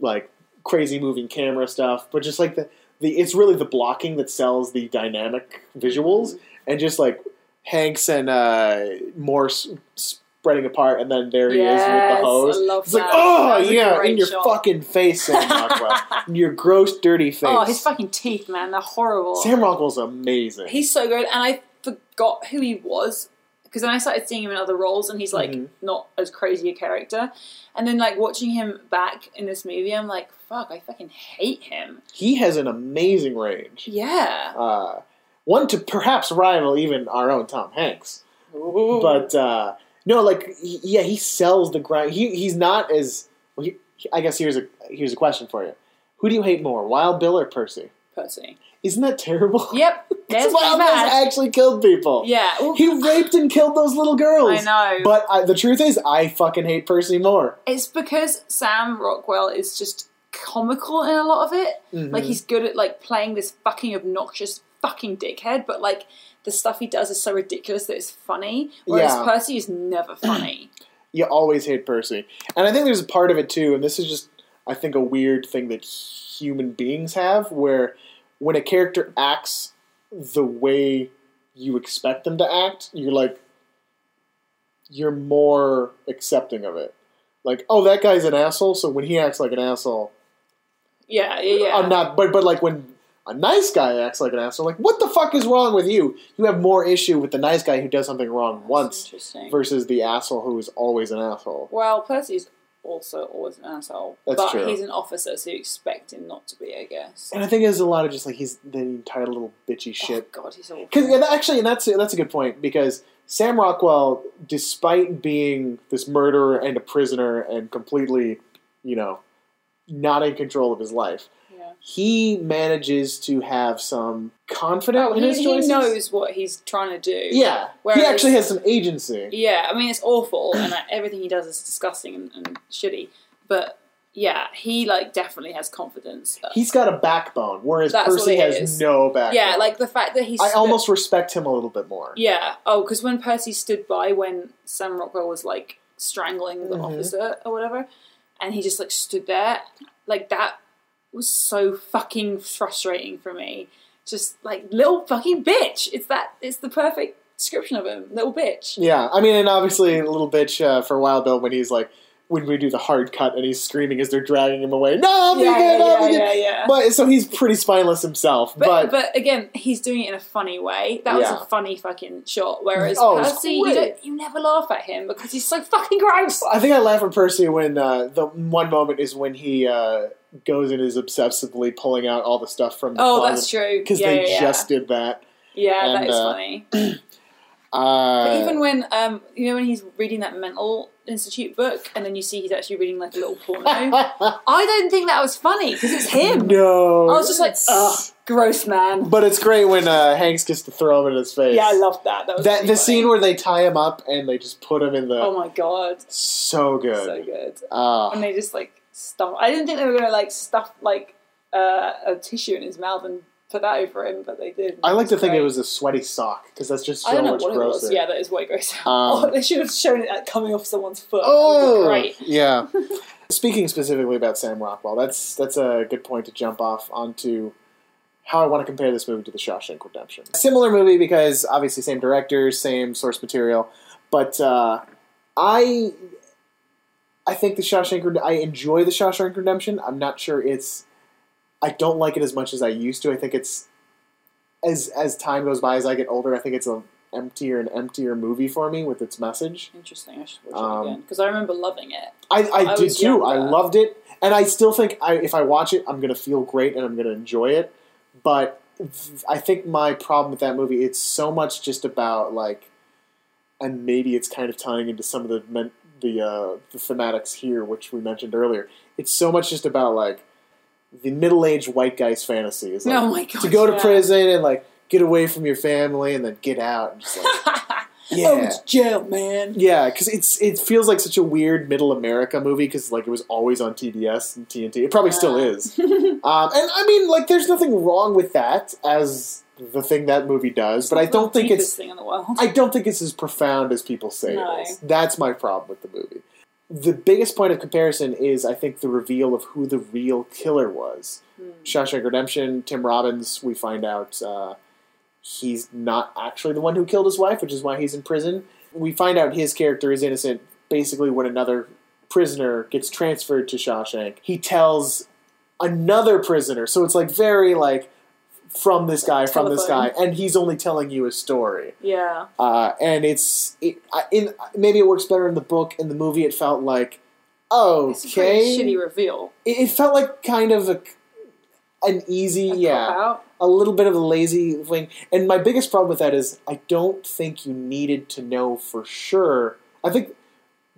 like crazy moving camera stuff, but just like the the it's really the blocking that sells the dynamic visuals and just like Hanks and uh, Morse spreading apart, and then there he is with the hose. I love it's like oh That yeah, in your shot. fucking face, Sam Rockwell, in your gross, dirty face. Oh, his fucking teeth, man, they're horrible. Sam Rockwell's amazing. He's so good, and I forgot who he was because then I started seeing him in other roles, and he's like Mhm. not as crazy a character. And then like watching him back in this movie, I'm like, fuck, I fucking hate him. he has an amazing range. Yeah, uh, one to perhaps rival even our own Tom Hanks. But uh, no, like he, yeah, he sells the grind. He he's not as. Well, he, I guess here's a here's a question for you: Who do you hate more, Wild Bill or Percy? Percy. Isn't that terrible? Yep, that's Wild pretty actually killed people. Yeah, well, He raped and killed those little girls. I know. But I, the truth is, I fucking hate Percy more. it's because Sam Rockwell is just comical in a lot of it. Mhm. Like he's good at like playing this fucking obnoxious fucking dickhead, but like the stuff he does is so ridiculous that it's funny. Whereas Yeah. Percy is never funny. you always hate Percy. And I think there's a part of it too, and this is just I think a weird thing that human beings have where when a character acts the way you expect them to act, you're like you're more accepting of it. Like, oh that guy's an asshole, so when he acts like an asshole, yeah, yeah, yeah. I'm not but but like when a nice guy acts like an asshole, like what the fuck is wrong with you? You have more issue with the nice guy who does something wrong That's once versus the asshole who is always an asshole. well, Percy's also always an asshole. That's but true. he's an officer, so you expect him not to be, I guess. And I think there's a lot of just like he's the entitled little bitchy oh, shit. Oh god, he's awful. Because yeah, actually, and that's that's a good point because Sam Rockwell, despite being this murderer and a prisoner and completely, you know, not in control of his life. He manages to have some confidence Oh, in he, his he knows what he's trying to do. Yeah, he actually has some agency. Yeah, I mean it's awful, and like, everything he does is disgusting and, and shitty. But yeah, he like definitely has confidence. He's got a backbone, whereas That's Percy has is. no backbone. yeah, like the fact that he's I almost respect him a little bit more. yeah. Oh, because when Percy stood by when Sam Rockwell was like strangling the Mhm. officer or whatever, and he just like stood there, like that was so fucking frustrating for me. Just like little fucking bitch. It's that. It's the perfect description of him, little bitch. Yeah, I mean, and obviously, little bitch uh, for Wild Bill when he's like, when we do the hard cut and he's screaming as they're dragging him away. No, be Yeah, good, yeah, be yeah, good." yeah, yeah. But so he's pretty spineless himself. But, But, but again, he's doing it in a funny way. That was Yeah. a funny fucking shot. Whereas Oh, Percy, you don't, you never laugh at him because he's so fucking gross. I think I laugh at Percy when uh, the one moment is when he uh, goes and is obsessively pulling out all the stuff from the Oh, that's true. because yeah, they yeah, just did that. yeah, yeah that and, is uh, funny. Uh, But even when um, you know when he's reading that mental institute book, and then you see he's actually reading like a little porno. I don't think that was funny because it's him. no, I was just like, ugh, gross man. But it's great when uh, Hanks gets to throw him in his face. Yeah, I love that. That was that. The funny. scene where they tie him up and they just put him in the. Oh my god, so good. so good. Ah. and they just like stuff. I didn't think they were gonna like stuff like uh, a tissue in his mouth and put that over him, but they did. I like to think great. it was a sweaty sock because that's just so I don't know much what it was. Yeah, that is way gross. Um, oh, they should have shown it coming off someone's foot. Oh, great. yeah. Speaking specifically about Sam Rockwell, that's that's a good point to jump off onto how I want to compare this movie to The Shawshank Redemption. Similar movie because obviously same director, same source material, but uh, I I think The Shawshank Red- I enjoy The Shawshank Redemption. I'm not sure it's I don't like it as much as I used to. I think it's as as time goes by as I get older, I think it's a emptier and emptier movie for me with its message. Interesting. I should watch Um, it again because I remember loving it. I, I, I did too. I loved it, and I still think I, if I watch it, I'm gonna feel great and I'm gonna enjoy it. But I think my problem with that movie, it's so much just about like, and maybe it's kind of tying into some of the men, the uh, the thematics here, which we mentioned earlier. It's so much just about like the middle aged white guy's fantasy is like oh my god. to go to yeah. prison and like get away from your family and then get out and just like yeah. Oh, it's jail, man. Yeah, because it's it feels like such a weird middle America movie because like it was always on TBS and TNT. It probably still is. um, and I mean, like, there's nothing wrong with that as the thing that movie does, but I It's don't think it's thing in the world. I don't think it's as profound as people say No. it is. That's my problem with the movie. The biggest point of comparison is I think the reveal of who the real killer was. Hmm. Shawshank Redemption, Tim Robbins, we find out uh, he's not actually the one who killed his wife, which is why he's in prison. We find out his character is innocent basically when another prisoner gets transferred to Shawshank. He tells another prisoner, so it's like very like from this guy, from this guy, and he's only telling you a story. Yeah. Uh, and it's it, I- in maybe it works better in the book. In the movie, it felt like It's a okay. shitty reveal. It, it felt like kind of a an easy A yeah a little bit of a lazy thing. And my biggest problem with that is I don't think you needed to know for sure. I think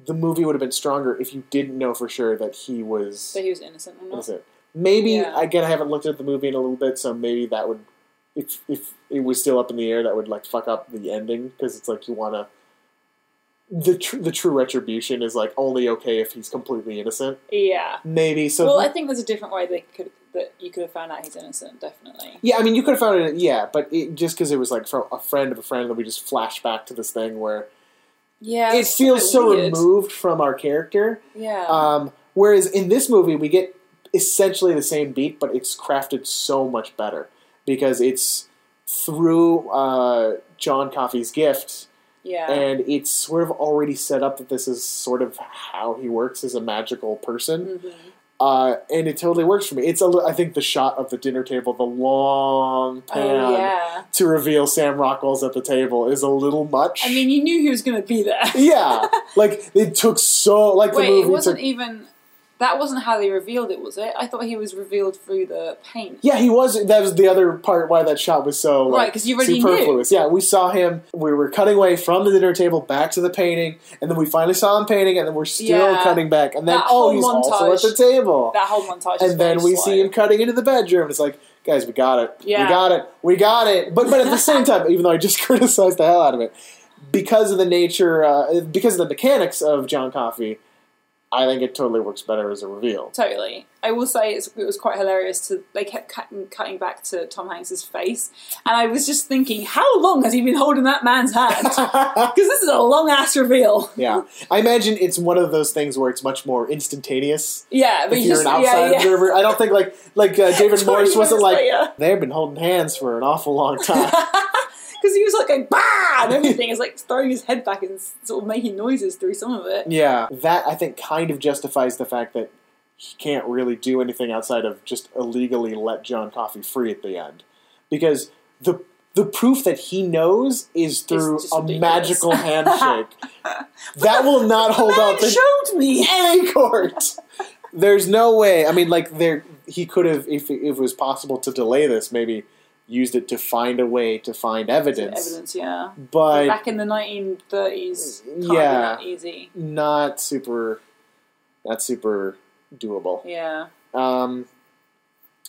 the movie would have been stronger if you didn't know for sure that he was That he was innocent innocent. Maybe Yeah. again, I haven't looked at the movie in a little bit, so maybe that would, if if it was still up in the air, that would like fuck up the ending because it's like you want to. The tr- the true retribution is like only okay if he's completely innocent. Yeah. Maybe so. well, I think there's a different way they could that you could have found out he's innocent. Definitely. Yeah, I mean, you could have found it. Yeah, but it, just because it was like from a friend of a friend, that we just flash back to this thing where Yeah. it feels so weird. removed from our character. Yeah. Um, whereas in this movie, we get essentially the same beat, but it's crafted so much better because it's through uh, John Coffey's gift, yeah. and it's sort of already set up that this is sort of how he works as a magical person. Mhm. Uh, and it totally works for me. It's a, I think the shot of the dinner table, the long pan Oh yeah. to reveal Sam Rockwell's at the table is a little much. I mean, you knew he was going to be there. yeah, like it took so like the Wait, movie it wasn't took. even. That wasn't how they revealed it, was it? I thought he was revealed through the paint. Yeah, he was. That was the other part why that shot was so like, Right, 'cause you already superfluous. Yeah, we saw him. We were cutting away from the dinner table back to the painting, and then we finally saw him painting, and then we're still Yeah. cutting back, and then That oh, he's also at montage. the table, That whole montage. is and then we slow. see him cutting into the bedroom. It's like, guys, we got it. Yeah. We got it. We got it. But but at the same time, even though I just criticized the hell out of it, because of the nature, uh, because of the mechanics of John Coffey, I think it totally works better as a reveal. Totally. I will say it's, it was quite hilarious to they kept cutting, cutting back to Tom Hanks's face, and I was just thinking, how long has he been holding that man's hand? Because this is a long ass reveal. Yeah, I imagine it's one of those things where it's much more instantaneous. Yeah, but If you you're just an outside yeah, yeah. observer, I don't think like like uh, David 20 Morse wasn't like later. they've been holding hands for an awful long time. Because he was like going bah and everything. Is like throwing his head back and sort of making noises through some of it. yeah, that I think kind of justifies the fact that he can't really do anything outside of just illegally let John Coffey free at the end, because the the proof that he knows is through a ridiculous. magical handshake. that will not hold up showed me. any court. There's no way. I mean, like there, he could have, if, if it was possible to delay this, maybe used it to find a way to find evidence. Evidence, yeah. But Back in the 1930s, can't Yeah. easy. not super, not super doable. Yeah. Um,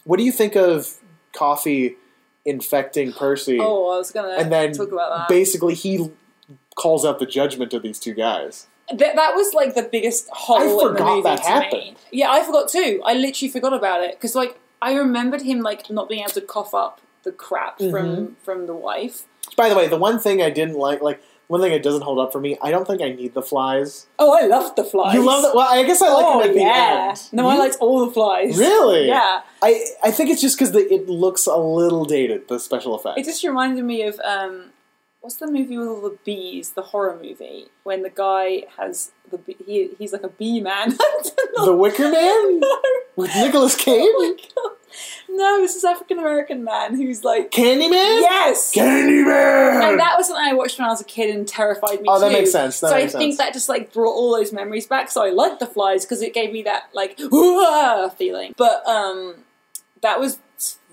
what do you think of Coffey infecting Percy? Oh, I was gonna and then talk about that. basically he calls out the judgment of these two guys. That, that was like the biggest hole I forgot that happened. me. Yeah, I forgot too. I literally forgot about it because like I remembered him like not being able to cough up the crap Mm-hmm. from from the wife. By the way, the one thing I didn't like, like one thing that doesn't hold up for me, I don't think I need the flies. Oh, I love the flies. You love it? Well, I guess I like oh it at the yeah. end. No, I liked all the flies. Really? Yeah. I I think it's just because it looks a little dated. The special effects. It just reminded me of um, what's the movie with all the bees? The horror movie when the guy has the bee, he he's like a bee man. the Wicker Man no. with Nicolas Cage, Oh. No, this is African American man who's like Candyman. yes. Candyman. And that was something I watched when I was a kid and terrified me Oh, that makes sense. That so makes I think sense. that just like brought all those memories back. So I liked the flies because it gave me that like feeling. But um, that was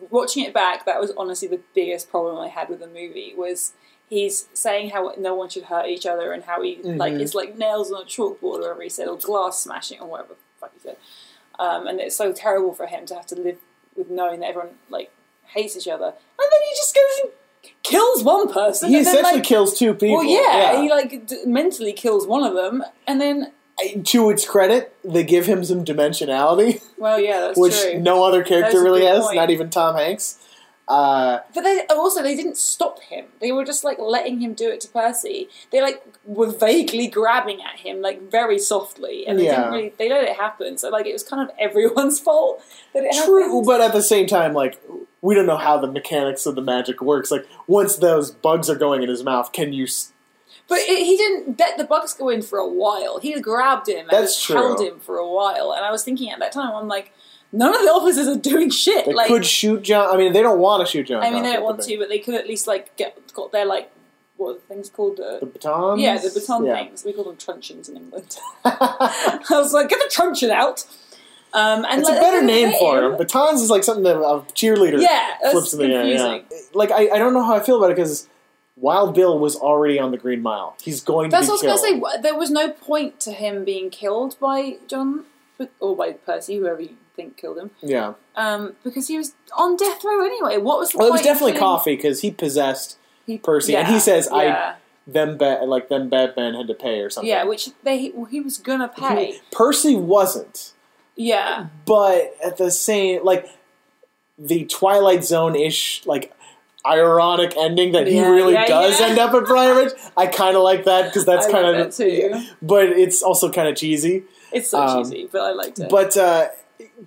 watching it back. That was honestly the biggest problem I had with the movie was he's saying how no one should hurt each other and how he like Mhm. it's like nails on a chalkboard or whatever he said or glass smashing or whatever the fuck he said. Um, and it's so terrible for him to have to live with knowing that everyone like hates each other, and then he just goes and kills one person. he and then, essentially like, kills two people. well, yeah, he like d- mentally kills one of them, and then to its credit, they give him some dimensionality, well, yeah, that's which true. no other character really has. point. Not even Tom Hanks. Uh, But they also they didn't stop him. They were just like letting him do it to Percy. They like were vaguely grabbing at him like very softly, and they Yeah. didn't really they let it happen. So like it was kind of everyone's fault that it True, happened. but at the same time, like we don't know how the mechanics of the magic works. Like once those bugs are going in his mouth, can you? s- But it, he didn't let the bugs go in for a while. He grabbed him and That's held him for a while. And I was thinking at that time, I'm like, none of the officers are doing shit. They like, could shoot John. I mean, they don't want to shoot John. I mean, they don't want to, but they could at least like get got their like what are the things called The the. batons. Yeah, the baton Yeah. things. We call them truncheons in England. I was like, get the truncheon out. Um, and It's a better name for them. Batons is like something that a cheerleader Yeah, that's flips in the air. Yeah. Like I, I don't know how I feel about it because Wild Bill was already on the Green Mile. He's going That's to what be I was going to say. There was no point to him being killed by John or by Percy, whoever you think killed him. Yeah. um, because he was on death row anyway. What was the Well, it was definitely Coffey because he possessed He, Percy, and he says, "I yeah, them bad like them bad men had to pay or something." yeah, which they well, he was gonna pay. Percy wasn't, Yeah, but at the same like the Twilight Zone ish like ironic ending that he really yeah, does yeah. end up at Briar Ridge. I kind of like that because that's kind of that too. but it's also kind of cheesy. it's so Um, cheesy, but I liked it. But uh,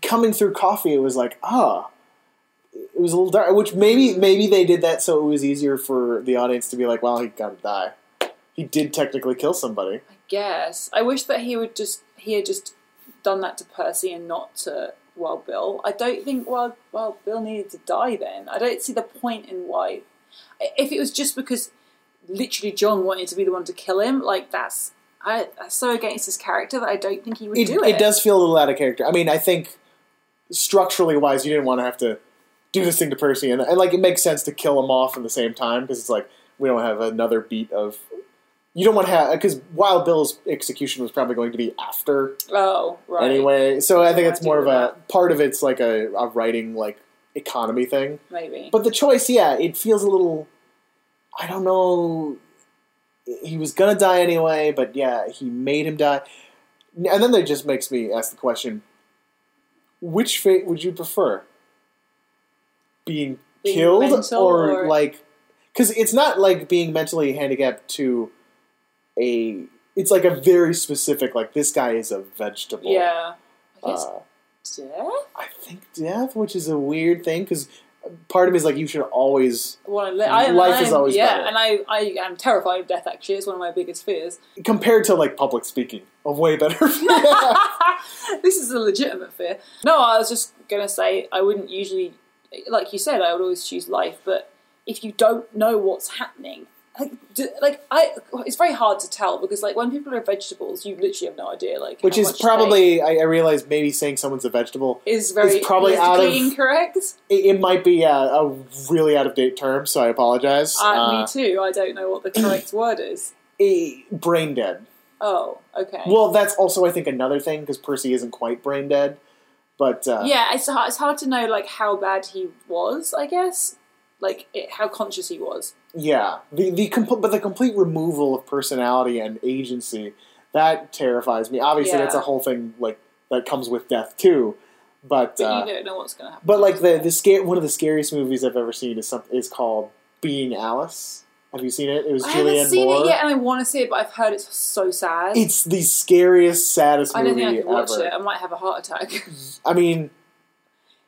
coming through Coffey, it was like, ah, it was a little dark. Which maybe maybe they did that so it was easier for the audience to be like, well, he got to die. He did technically kill somebody. I guess I wish that he would just he had just done that to Percy and not to Wild Bill. I don't think Wild Wild Bill needed to die. Then I don't see the point in why. If it was just because literally John wanted to be the one to kill him, like that's I, so against his character that I don't think he would It, do it. it does feel a little out of character. I mean, I think structurally wise, you didn't want to have to do this thing to Percy, and, and like it makes sense to kill him off in the same time because it's like we don't have another beat of. You don't want to have because Wild Bill's execution was probably going to be after Oh, right. anyway. So I think it's more of a that. part of it's like a, a writing like economy thing. Maybe. But the choice, yeah, it feels a little. I don't know. He was gonna die anyway, but yeah, he made him die. And then that just makes me ask the question: Which fate would you prefer? Being, Being killed or, or- like? Because it's not like being mentally handicapped to a. It's like a very specific. Like this guy is a vegetable. yeah. I guess Uh, death. I think death, which is a weird thing, because part of me is like you should always Well, I, Life I'm, is always yeah, better. and I, I am terrified of death. Actually, it's one of my biggest fears. compared to like public speaking, a way better. this is a legitimate fear. No, I was just gonna say I wouldn't usually, like you said, I would always choose life. But if you don't know what's happening, like, do, like I, it's very hard to tell because like when people are vegetables, you literally have no idea. Like, which is probably I, I realize maybe saying someone's a vegetable. is very is probably out of- incorrect. It, it might be a, a really out of date term, so I apologize. Uh, Uh, me too. I don't know what the correct word is. eh, brain dead. Oh, okay. Well, that's also I think another thing because Percy isn't quite brain dead, but uh, yeah, it's hard, it's hard to know like how bad he was. I guess like it, how conscious he was. yeah. The the compl- but the complete removal of personality and agency that terrifies me. Obviously, that's a whole thing like that comes with death too. But, But uh, you don't know what's going to happen. But like the the scare one of the scariest movies I've ever seen is some is called Being Alice. Have you seen it? It was I Julianne haven't seen Moore. it yet, and I want to see it, but I've heard it's so sad. It's the scariest, saddest I don't movie think I could watch ever. it. I might have a heart attack I mean,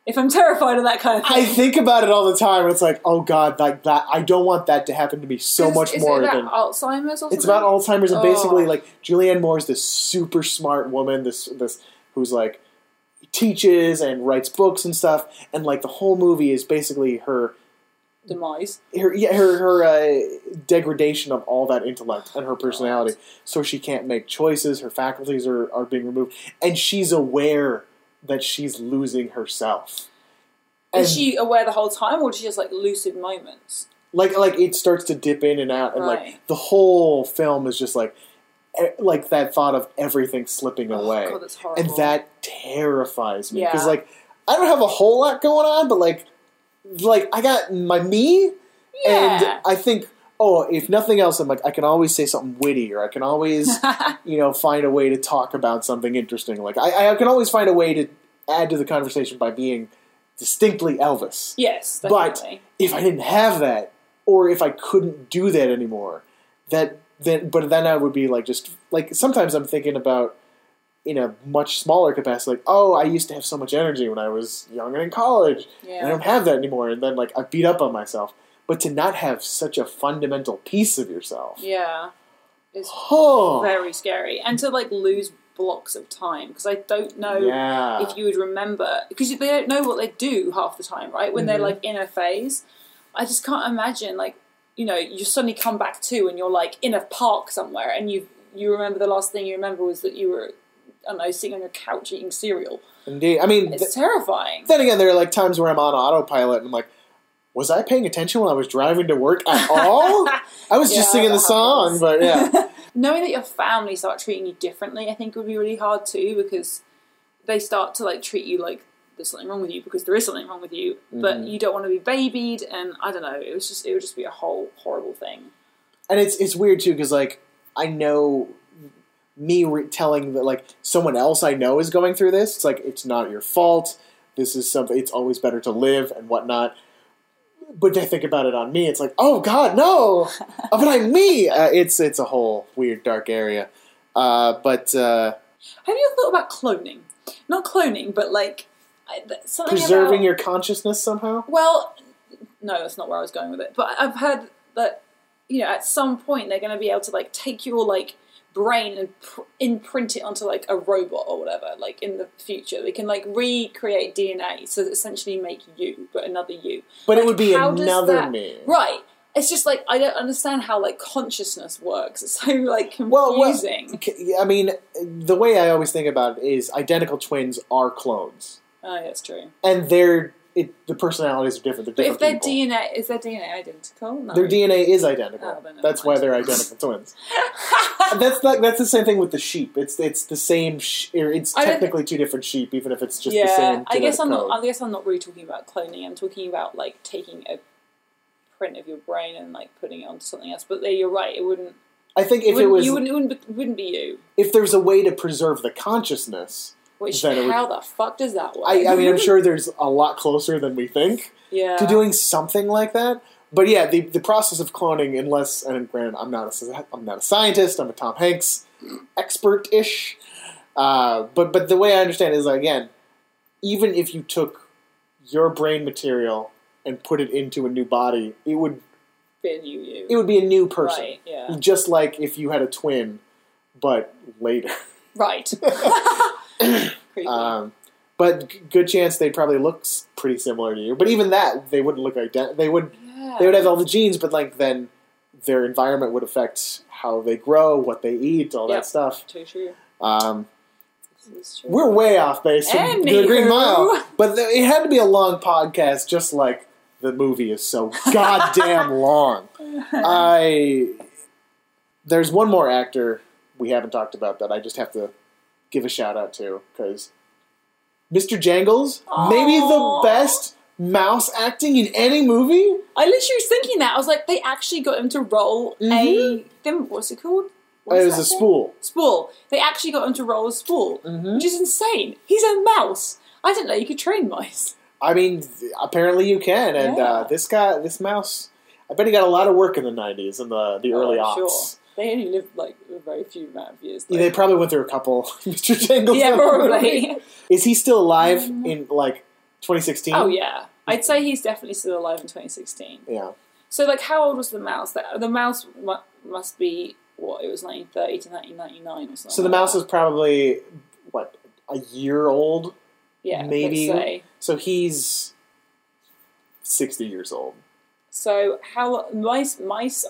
if I'm terrified of that kind of thing. I think about it all the time. It's like, oh god, like that. I don't want that to happen to me so Is- much is more it about than. Alzheimer's or something. It's about Alzheimer's and basically Oh. like Julianne Moore is this super smart woman. This this who's like teaches and writes books and stuff, and like the whole movie is basically her demise. her yeah, her her uh, degradation of all that intellect and her personality, so she can't make choices. Her faculties are are being removed, and she's aware that she's losing herself. And Is she aware the whole time, or is she just like lucid moments? like like it starts to dip in and out, and like the whole film is just like like that thought of everything slipping oh, away, Oh, God, that's horrible. and that terrifies me because Yeah. like I don't have a whole lot going on, but like like I got my me. yeah. And I think, oh, if nothing else, I'm like, I can always say something witty, or I can always, you know, find a way to talk about something interesting. Like, I, I can always find a way to add to the conversation by being distinctly Elvis. yes, But- If I didn't have that, or if I couldn't do that anymore, that then, but then I would be like, just like sometimes I'm thinking about in a much smaller capacity, like, oh, I used to have so much energy when I was young and in college. I don't have that anymore, and then like I beat up on myself. But to not have such a fundamental piece of yourself, Yeah. It's oh, very scary. And to like lose blocks of time because I don't know yeah, if you would remember because they don't know what they do half the time, right? When they're Mhm. like in a phase, I just can't imagine like you know you suddenly come back to and you're like in a park somewhere and you you remember the last thing you remember was that you were I don't know sitting on your couch eating cereal. indeed. I mean, It's th- terrifying. then again, there are like times where I'm on autopilot and I'm like, was I paying attention when I was driving to work at all? I was just singing the song, happens. but yeah, Knowing that your family start treating you differently, I think would be really hard too because they start to like treat you like there's something wrong with you because there is something wrong with you, but Mhm. you don't want to be babied, and I don't know. It was just it would just be a whole horrible thing. and it's it's weird too because like I know me re- telling that like someone else I know is going through this. It's like it's not your fault. This is something. It's always better to live and whatnot. But they think about it on me. It's like, oh God, no! but I'm me. Uh, it's it's a whole weird dark area. Uh, but uh, Have you thought about cloning? Not cloning, but like something preserving about, your consciousness somehow. Well, no, that's not where I was going with it. But I've heard that you know at some point they're going to be able to like take your like brain and pr- imprint it onto like a robot or whatever. Like in the future, we can like recreate DNA to essentially make you, but another you. But it would be another that- me. Right. It's just like I don't understand how like consciousness works. It's so like Well, well, confusing. K- I mean, the way I always think about it is identical twins are clones, oh, yeah, that's true. and they're it, the personalities are different. They're But different if their people. DNA is their DNA identical, no. Their DNA is identical. Oh, that's why they're identical twins. that's like that's the same thing with the sheep. It's it's the same. Sh- or it's technically two different sheep, even if it's just yeah, the same. I guess I'm code. not. I guess I'm not really talking about cloning. I'm talking about like taking a print of your brain and like putting it onto something else. But there, you're right. It wouldn't. I think if it wouldn't was you wouldn't, it wouldn't, be, wouldn't be you. if there's a way to preserve the consciousness, Which it would- how the fuck does that work? I, I mean, I'm sure there's a lot closer than we think yeah. to doing something like that. But yeah, the, the process of cloning, unless and granted, I'm not a I'm not a scientist. I'm a Tom Hanks expert ish. Uh, but but the way I understand it is again, even if you took your brain material and put it into a new body, it would Be a new you. it would be a new person. Right. Yeah. Just like if you had a twin, but later. Right. Um, but g- good chance they'd probably look s- pretty similar to you. But even that, they wouldn't look ident- They would yeah. they would have all the genes, but like then their environment would affect how they grow, what they eat, all Yep. that stuff. Too true. Um, true. we're way off base from the Green Mile, but th- it had to be a long podcast, just like the movie is so goddamn long. I there's one more actor we haven't talked about that I just have to give a shout out to because Mr. Jingles, maybe the best mouse acting in any movie. I literally was thinking that. I was like, they actually got him to roll a Mhm. thing. What's it called? What it is was a thing? spool. Spool. They actually got him to roll a spool, Mhm. which is insane. He's a mouse. I didn't know you could train mice. I mean, apparently you can, and Yeah. uh, this guy, this mouse, I bet he got a lot of work in the '90s and the the early Oh, aughts. Sure. They only lived like a very few amount of years. Yeah. They probably went through a couple Mr. Jingles. yeah, probably. Is he still alive Um, in like 2016? oh yeah, I'd say he's definitely still alive in 2016. Yeah. So like, how old was the mouse? That the mouse mu- must be what? It was 1930 to 1999 or something. So the like mouse that. was probably what a year old. yeah, maybe-. So he's 60 years old. So how mice mice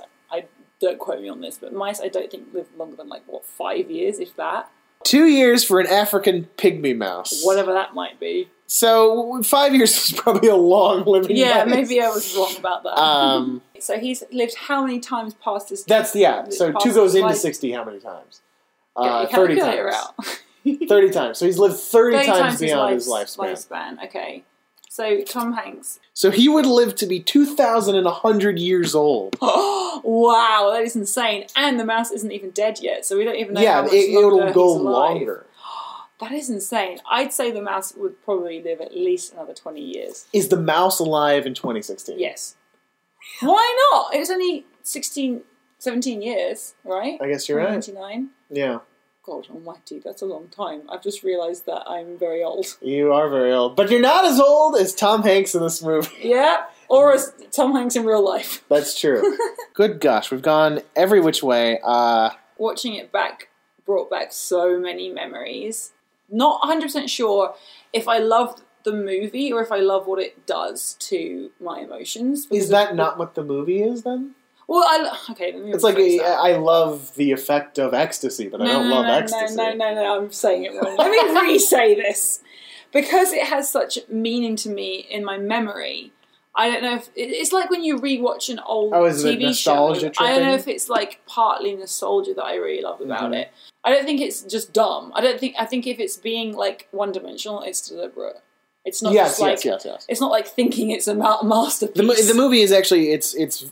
don't quote me on this, but mice I don't think live longer than like what five years, if that. Two years for an African pygmy mouse. Whatever that might be. So five years is probably a long living. Yeah, maybe I was wrong about that. Um, so he's lived how many times past his that's yeah. So two goes into life? 60 how many times? Uh, 30 times. 30 times. So he's lived 30, 30 times, beyond his his lifespan. lifespan. Okay. So Tom Hanks. So he would live to be 2,100 years old. wow, that is insane. And the mouse isn't even dead yet, so we don't even know how yeah, much it, it'll go longer. That is insane. I'd say the mouse would probably live at least another 20 years. Is the mouse alive in 2016? Yes. Why not? It was only 16, 17 years, right? I guess you're right. 99. Yeah, God almighty, that's a long time. I've just realised that I'm very old. you are very old. But you're not as old as Tom Hanks in this movie. Yeah, or as Tom Hanks in real life. That's true. Good gosh, we've gone every which way. Uh, Watching it back brought back so many memories. Not 100% sure if I loved the movie or if I love what it does to my emotions. is that not what the movie is then? Well, I, okay, It's like a. I love the effect of ecstasy, but I don't no, love no, ecstasy. No, no, no, no, I'm saying it wrong. Let me re-say this. Because it has such meaning to me in my memory, I don't know if it's like when you rewatch an old Oh, TV nostalgia show. I don't know if it's like partly nostalgia that I really love about Mhm. it. I don't think it's just dumb. I don't think. I think if it's being like one dimensional, it's deliberate. It's not yes, just like yes, yes, yes. it's not like thinking it's a ma- masterpiece. The, the movie is actually it's it's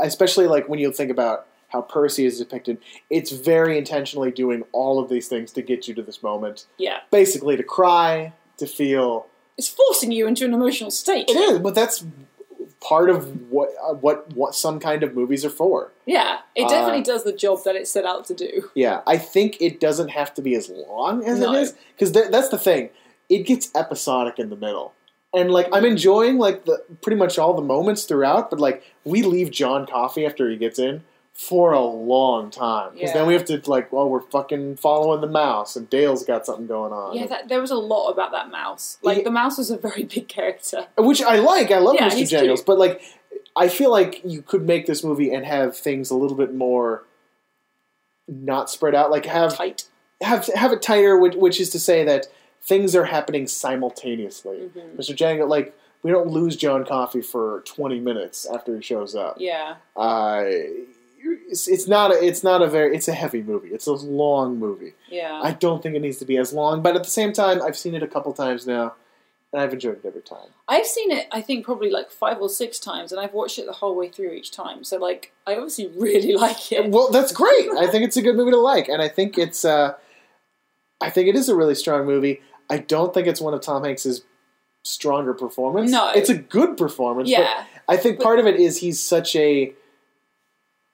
especially like when you think about how Percy is depicted. It's very intentionally doing all of these things to get you to this moment, yeah, basically to cry, to feel. it's forcing you into an emotional state. It is, but that's part of what uh, what what some kind of movies are for. Yeah, it Uh, definitely does the job that it set out to do. Yeah, I think it doesn't have to be as long as No. it is because th- that's the thing. It gets episodic in the middle, and like I'm enjoying like the pretty much all the moments throughout. But like we leave John Coffey after he gets in for a long time because then we have to like, well, we're fucking following the mouse, and Dale's got something going on. Yeah, that, there was a lot about that mouse. Like Yeah. the mouse was a very big character. which I like. I love Yeah, Mr. Daniels, cute. but like, I feel like you could make this movie and have things a little bit more not spread out. Like have Tight. have have it tighter, which, which is to say that things are happening simultaneously. Mhm. Mr. Daniel, like we don't lose John Coffey for twenty minutes after he shows up. Yeah. Uh, it's, it's not a, it's not a very it's a heavy movie. It's a long movie. Yeah. I don't think it needs to be as long, but at the same time, I've seen it a couple times now, and I've enjoyed it every time. I've seen it, I think, probably like five or six times, and I've watched it the whole way through each time. So, like, I obviously really like it. Well, that's great. I think it's a good movie to like, and I think it's uh, I think it is a really strong movie. I don't think it's one of Tom Hanks's stronger performance. No. it's a good performance. Yeah. but I think But- part of it is he's such a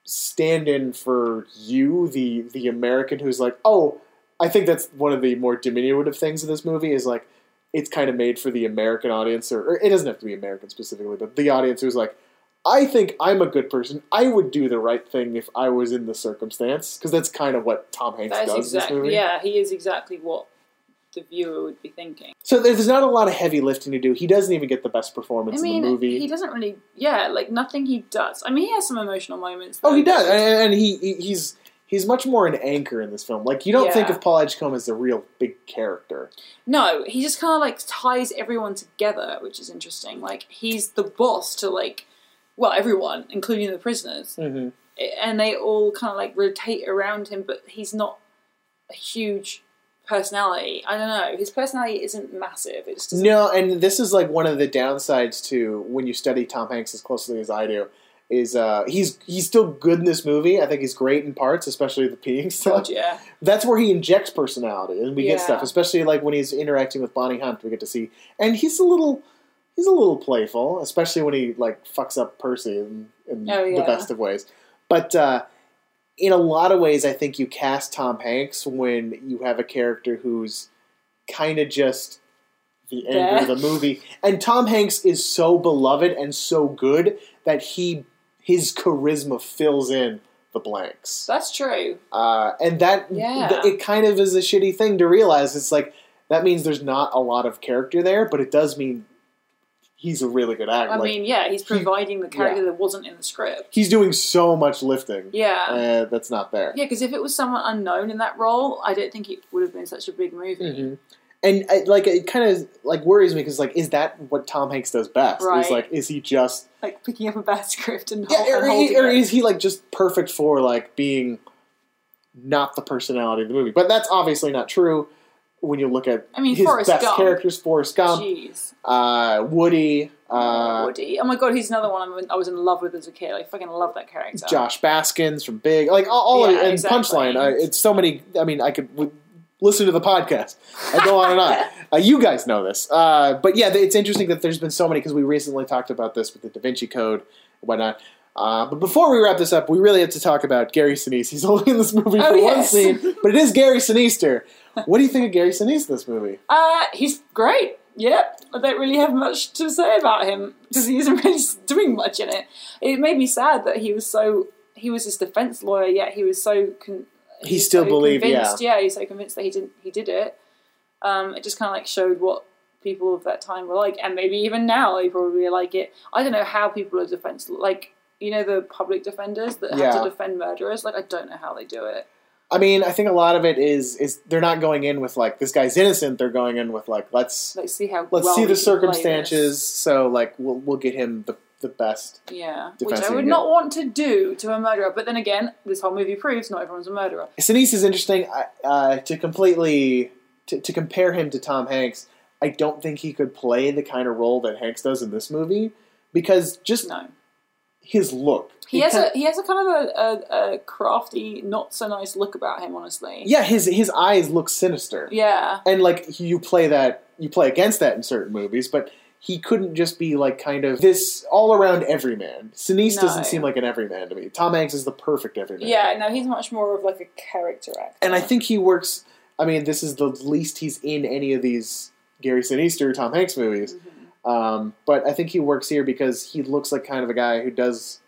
stand-in for you, the the American who's like, oh, I think that's one of the more diminutive things of this movie is like it's kind of made for the American audience, or, or it doesn't have to be American specifically, but the audience who's like, I think I'm a good person. I would do the right thing if I was in the circumstance, because that's kind of what Tom Hanks That is does in this exactly. movie. Yeah, he is exactly what the viewer would be thinking. So there's not a lot of heavy lifting to do. He doesn't even get the best performance I mean, in the movie. he doesn't really. Yeah, like nothing he does. I mean, he has some emotional moments. Oh, he does, and, and he he- he's he's much more an anchor in this film. Like you don't think of Paul Edgecomb as a real big character. No, he just kind of like ties everyone together, which is interesting. Like he's the boss to like, well, everyone, including the prisoners, Mm-hmm. and they all kind of like rotate around him. But he's not a huge personality. I don't know. His personality isn't massive. It just. No, and this is like one of the downsides to when you study Tom Hanks as closely as I do. Is uh, he's he's still good in this movie. I think he's great in parts, especially the peeing stuff. God, yeah. That's where he injects personality, and we get stuff, especially like when he's interacting with Bonnie Hunt. We get to see, and he's a little he's a little playful, especially when he like fucks up Percy in, in Oh, the best of ways. But uh, in a lot of ways, I think you cast Tom Hanks when you have a character who's kind of just the end of the movie. And Tom Hanks is so beloved and so good that he his charisma fills in the blanks. That's true. Uh, and that Yeah. th- it kind of is a shitty thing to realize. It's like that means there's not a lot of character there, but it does mean he's a really good actor. I like, mean, yeah, he's providing the character that wasn't in the script. he's doing so much lifting. Yeah. uh, that's not there. Yeah, because if it was someone unknown in that role, I don't think it would have been such a big movie. Mhm. And I, like it kind of like worries me because like is that what Tom Hanks does best? Is like is he just Like picking up a bad script and, yeah, hol- and or, holding or it. is he like just perfect for like being not the personality of the movie? But that's obviously not true when you look at I mean, his Forrest best Gump. characters: Forrest Gump, Jeez. uh, Woody, uh, Woody. Oh my god, he's another one I'm in, I was in love with as a kid. I fucking love that character. Josh Baskins from Big, like all, all of Yeah, it, and exactly. Punchline. Uh, it's so many. I mean, I could w- listen to the podcast. I go on and on. Uh, you guys know this, uh, but yeah, it's interesting that there's been so many because we recently talked about this with the Da Vinci Code and whatnot. Uh, but before we wrap this up, we really have to talk about Gary Sinise. He's only in this movie Oh, for one scene, but it is Gary Sinise. What do you think of Gary Sinise in this movie? Uh, he's great. Yep. I don't really have much to say about him because he isn't really doing much in it. It made me sad that he was so. He was his defense lawyer, yet he was so. Con- He was still so believed, yeah. yeah. he's so convinced that he didn't. He did it. Um, it just kind of like showed what people of that time were like, and maybe even now they probably like it. I don't know how people are defense like you know the public defenders that have Yeah. to defend murderers. Like I don't know how they do it. I mean, I think a lot of it is is they're not going in with like this guy's innocent. They're going in with like let's Like see how let's well see we the can play circumstances. So like we'll we'll get him the the best. Yeah, which I would not want to do to a murderer. But then again, this whole movie proves not everyone's a murderer. Sinise is interesting. I- Uh, to completely to, to compare him to Tom Hanks, I don't think he could play the kind of role that Hanks does in this movie because just No, his look. he has kind a he has a kind of a, a, a crafty, not so nice look about him. Honestly, yeah. His his eyes look sinister, yeah, and like you play that you play against that in certain movies, but. He couldn't just be like kind of this all around everyman. Sinise No. doesn't seem like an everyman to me. Tom Hanks is the perfect everyman. yeah. No, he's much more of like a character actor. and I think he works. I mean, this is the least he's in any of these Gary Sinise or Tom Hanks movies. Mhm. Um, but I think he works here because he looks like kind of a guy who does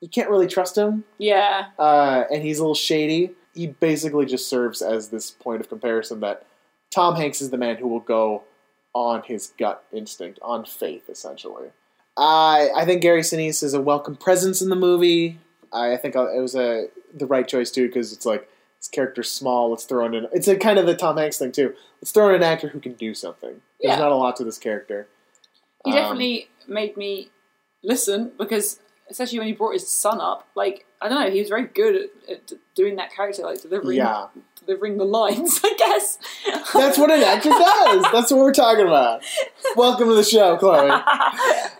you can't really trust him, Yeah. uh, and he's a little shady. He basically just serves as this point of comparison that Tom Hanks is the man who will go on his gut instinct, on faith, essentially. I I think Gary Sinise is a welcome presence in the movie. I, I think it was a the right choice too because it's like his character's small. Let's throw in an, it's a kind of the Tom Hanks thing too. Let's throw in an actor who can do something. There's Yeah. not a lot to this character. He Um, definitely made me listen because, especially when he brought his son up, like I don't know, he was very good at, at doing that character, like delivering Yeah, delivering the lines. I guess that's what an actor does. That's what we're talking about. Welcome to the show, Chloe.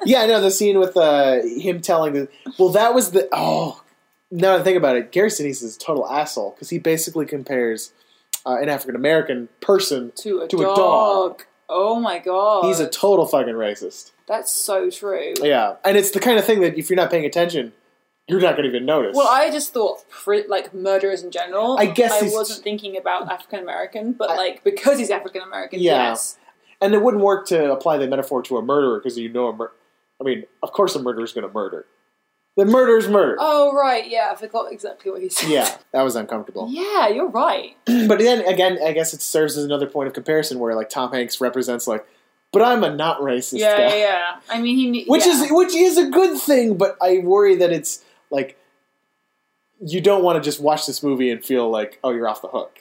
Yeah, I know the scene with uh, him telling the. Well, that was the. Oh, now that I think about it, Gary Sinise is a total asshole because he basically compares uh, an African American person. to a To a dog. Oh my god, He's a total fucking racist. that's so true. Yeah, and it's the kind of thing that if you're not paying attention, you're not going to even notice. Well, I just thought like murderers in general. I guess I wasn't thinking about African American, but I- like because he's African American, Yeah. yes. and it wouldn't work to apply the metaphor to a murderer because you know a mur- I mean, of course, a murderer's going to murder. The murder's murder. Oh right, yeah, I forgot exactly what he said. Yeah, that was uncomfortable. yeah, you're right. but then again, I guess it serves as another point of comparison where like Tom Hanks represents like, but I'm a not racist Yeah, guy, yeah, yeah. I mean, he which yeah. is which is a good thing. But I worry that it's like you don't want to just watch this movie and feel like oh you're off the hook.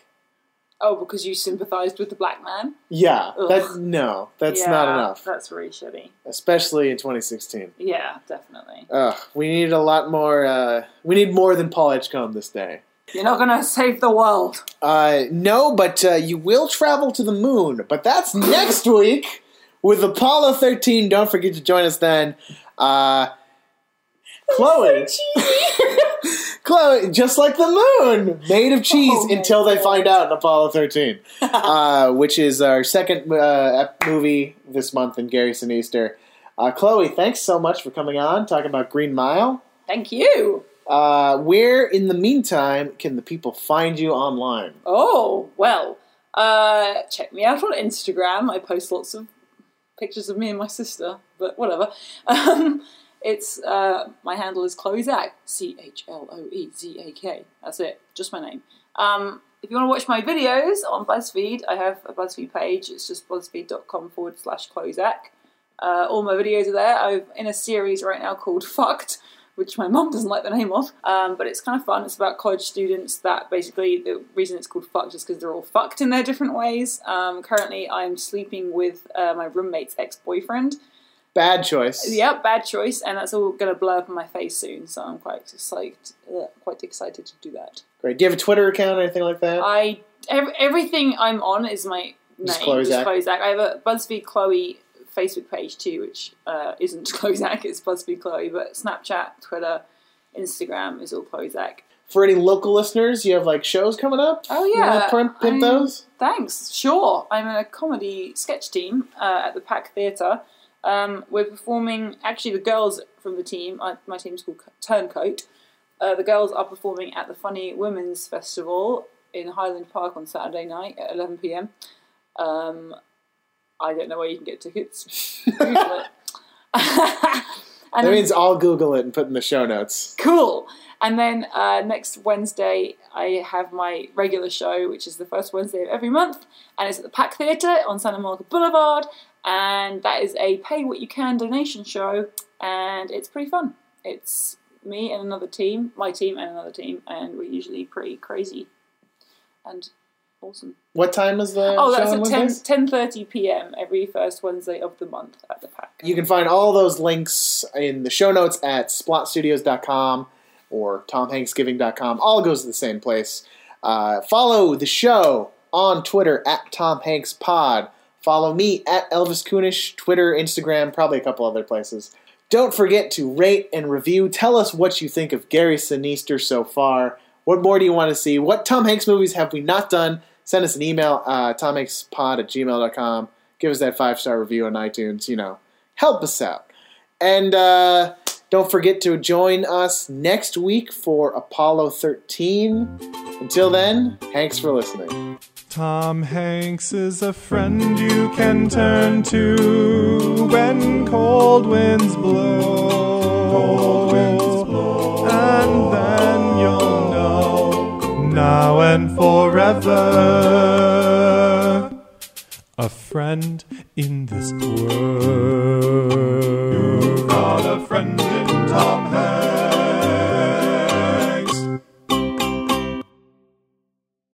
Oh because you sympathised with the black man. Yeah, Ugh. that no, that's Yeah, not enough, That's really shitty. especially in 2016. Yeah, definitely. Ugh, we need a lot more. Uh, we need more than Paul Edgecomb this day. You're not gonna save the world. Uh, no, but uh, you will travel to the moon. But that's next week with Apollo 13. Don't forget to join us then. Uh, Chloe. Chloe, just like the moon, made of cheese Oh until they God. find out in Apollo 13, uh, which is our second uh, movie this month in Gary Sinise. Uh, Chloe, thanks so much for coming on, talking about Green Mile. Thank you. Uh, where, in the meantime, can the people find you online? Oh well. Uh, check me out on Instagram. I post lots of pictures of me and my sister, but whatever. Um, it's uh, my handle is Chloezak, C H L O E Z A K. That's it, just my name. Um, if you want to watch my videos on BuzzFeed, I have a BuzzFeed page. It's just buzzfeed.com forward slash Chloezak. Uh, all my videos are there. I'm in a series right now called Fucked, which my mum doesn't like the name of, um, but it's kind of fun. It's about college students that basically the reason it's called Fucked is because they're all fucked in their different ways. Um, currently, I'm sleeping with uh, my roommate's ex boyfriend. Bad choice. Yep, bad choice, and that's all going to blur up in my face soon. So I'm quite excited, uh, quite excited to do that. Great. Do you have a Twitter account or anything like that? I ev- everything I'm on is my name, Just Chloezak. I have a BuzzFeed Chloe Facebook page too, which uh, isn't Chloezak, it's BuzzFeed Chloe, but Snapchat, Twitter, Instagram is all Chloezak. For any local listeners, you have like shows coming up. Oh You yeah, pimp, pimp those. Thanks. Sure. I'm in a comedy sketch team uh, at the Pack Theatre. Um, we're performing. Actually, the girls from the team. I, my team's called Turncoat. Uh, the girls are performing at the Funny Women's Festival in Highland Park on Saturday night at 11 p.m. Um, I don't know where you can get tickets. Google it. and That means I'll Google it and put in the show notes. Cool. And then uh, next Wednesday, I have my regular show, which is the first Wednesday of every month, and it's at the Pack Theatre on Santa Monica Boulevard. And that is a pay what you can donation show, and it's pretty fun. It's me and another team, my team and another team, and we're usually pretty crazy and awesome. What time is the Oh, that's at 10, Wednesdays? 10.30 p.m. every first Wednesday of the month at the Pack. You can find all those links in the show notes at splotstudios.com or tomhanksgiving.com. All goes to the same place. Uh, follow the show on Twitter at Tom Hanks Pod. Follow me at Elvis Kunish, Twitter, Instagram, probably a couple other places. Don't forget to rate and review. Tell us what you think of Gary Sinise so far. What more do you want to see? What Tom Hanks movies have we not done? Send us an email, uh, tomhankspod at gmail.com. Give us that five star review on iTunes. You know, help us out. And uh, don't forget to join us next week for Apollo 13. Until then, thanks for listening. Tom Hanks is a friend you can turn to when cold winds blow. Cold winds blow. And then you'll know now and forever a friend in this world. You've got a friend in Tom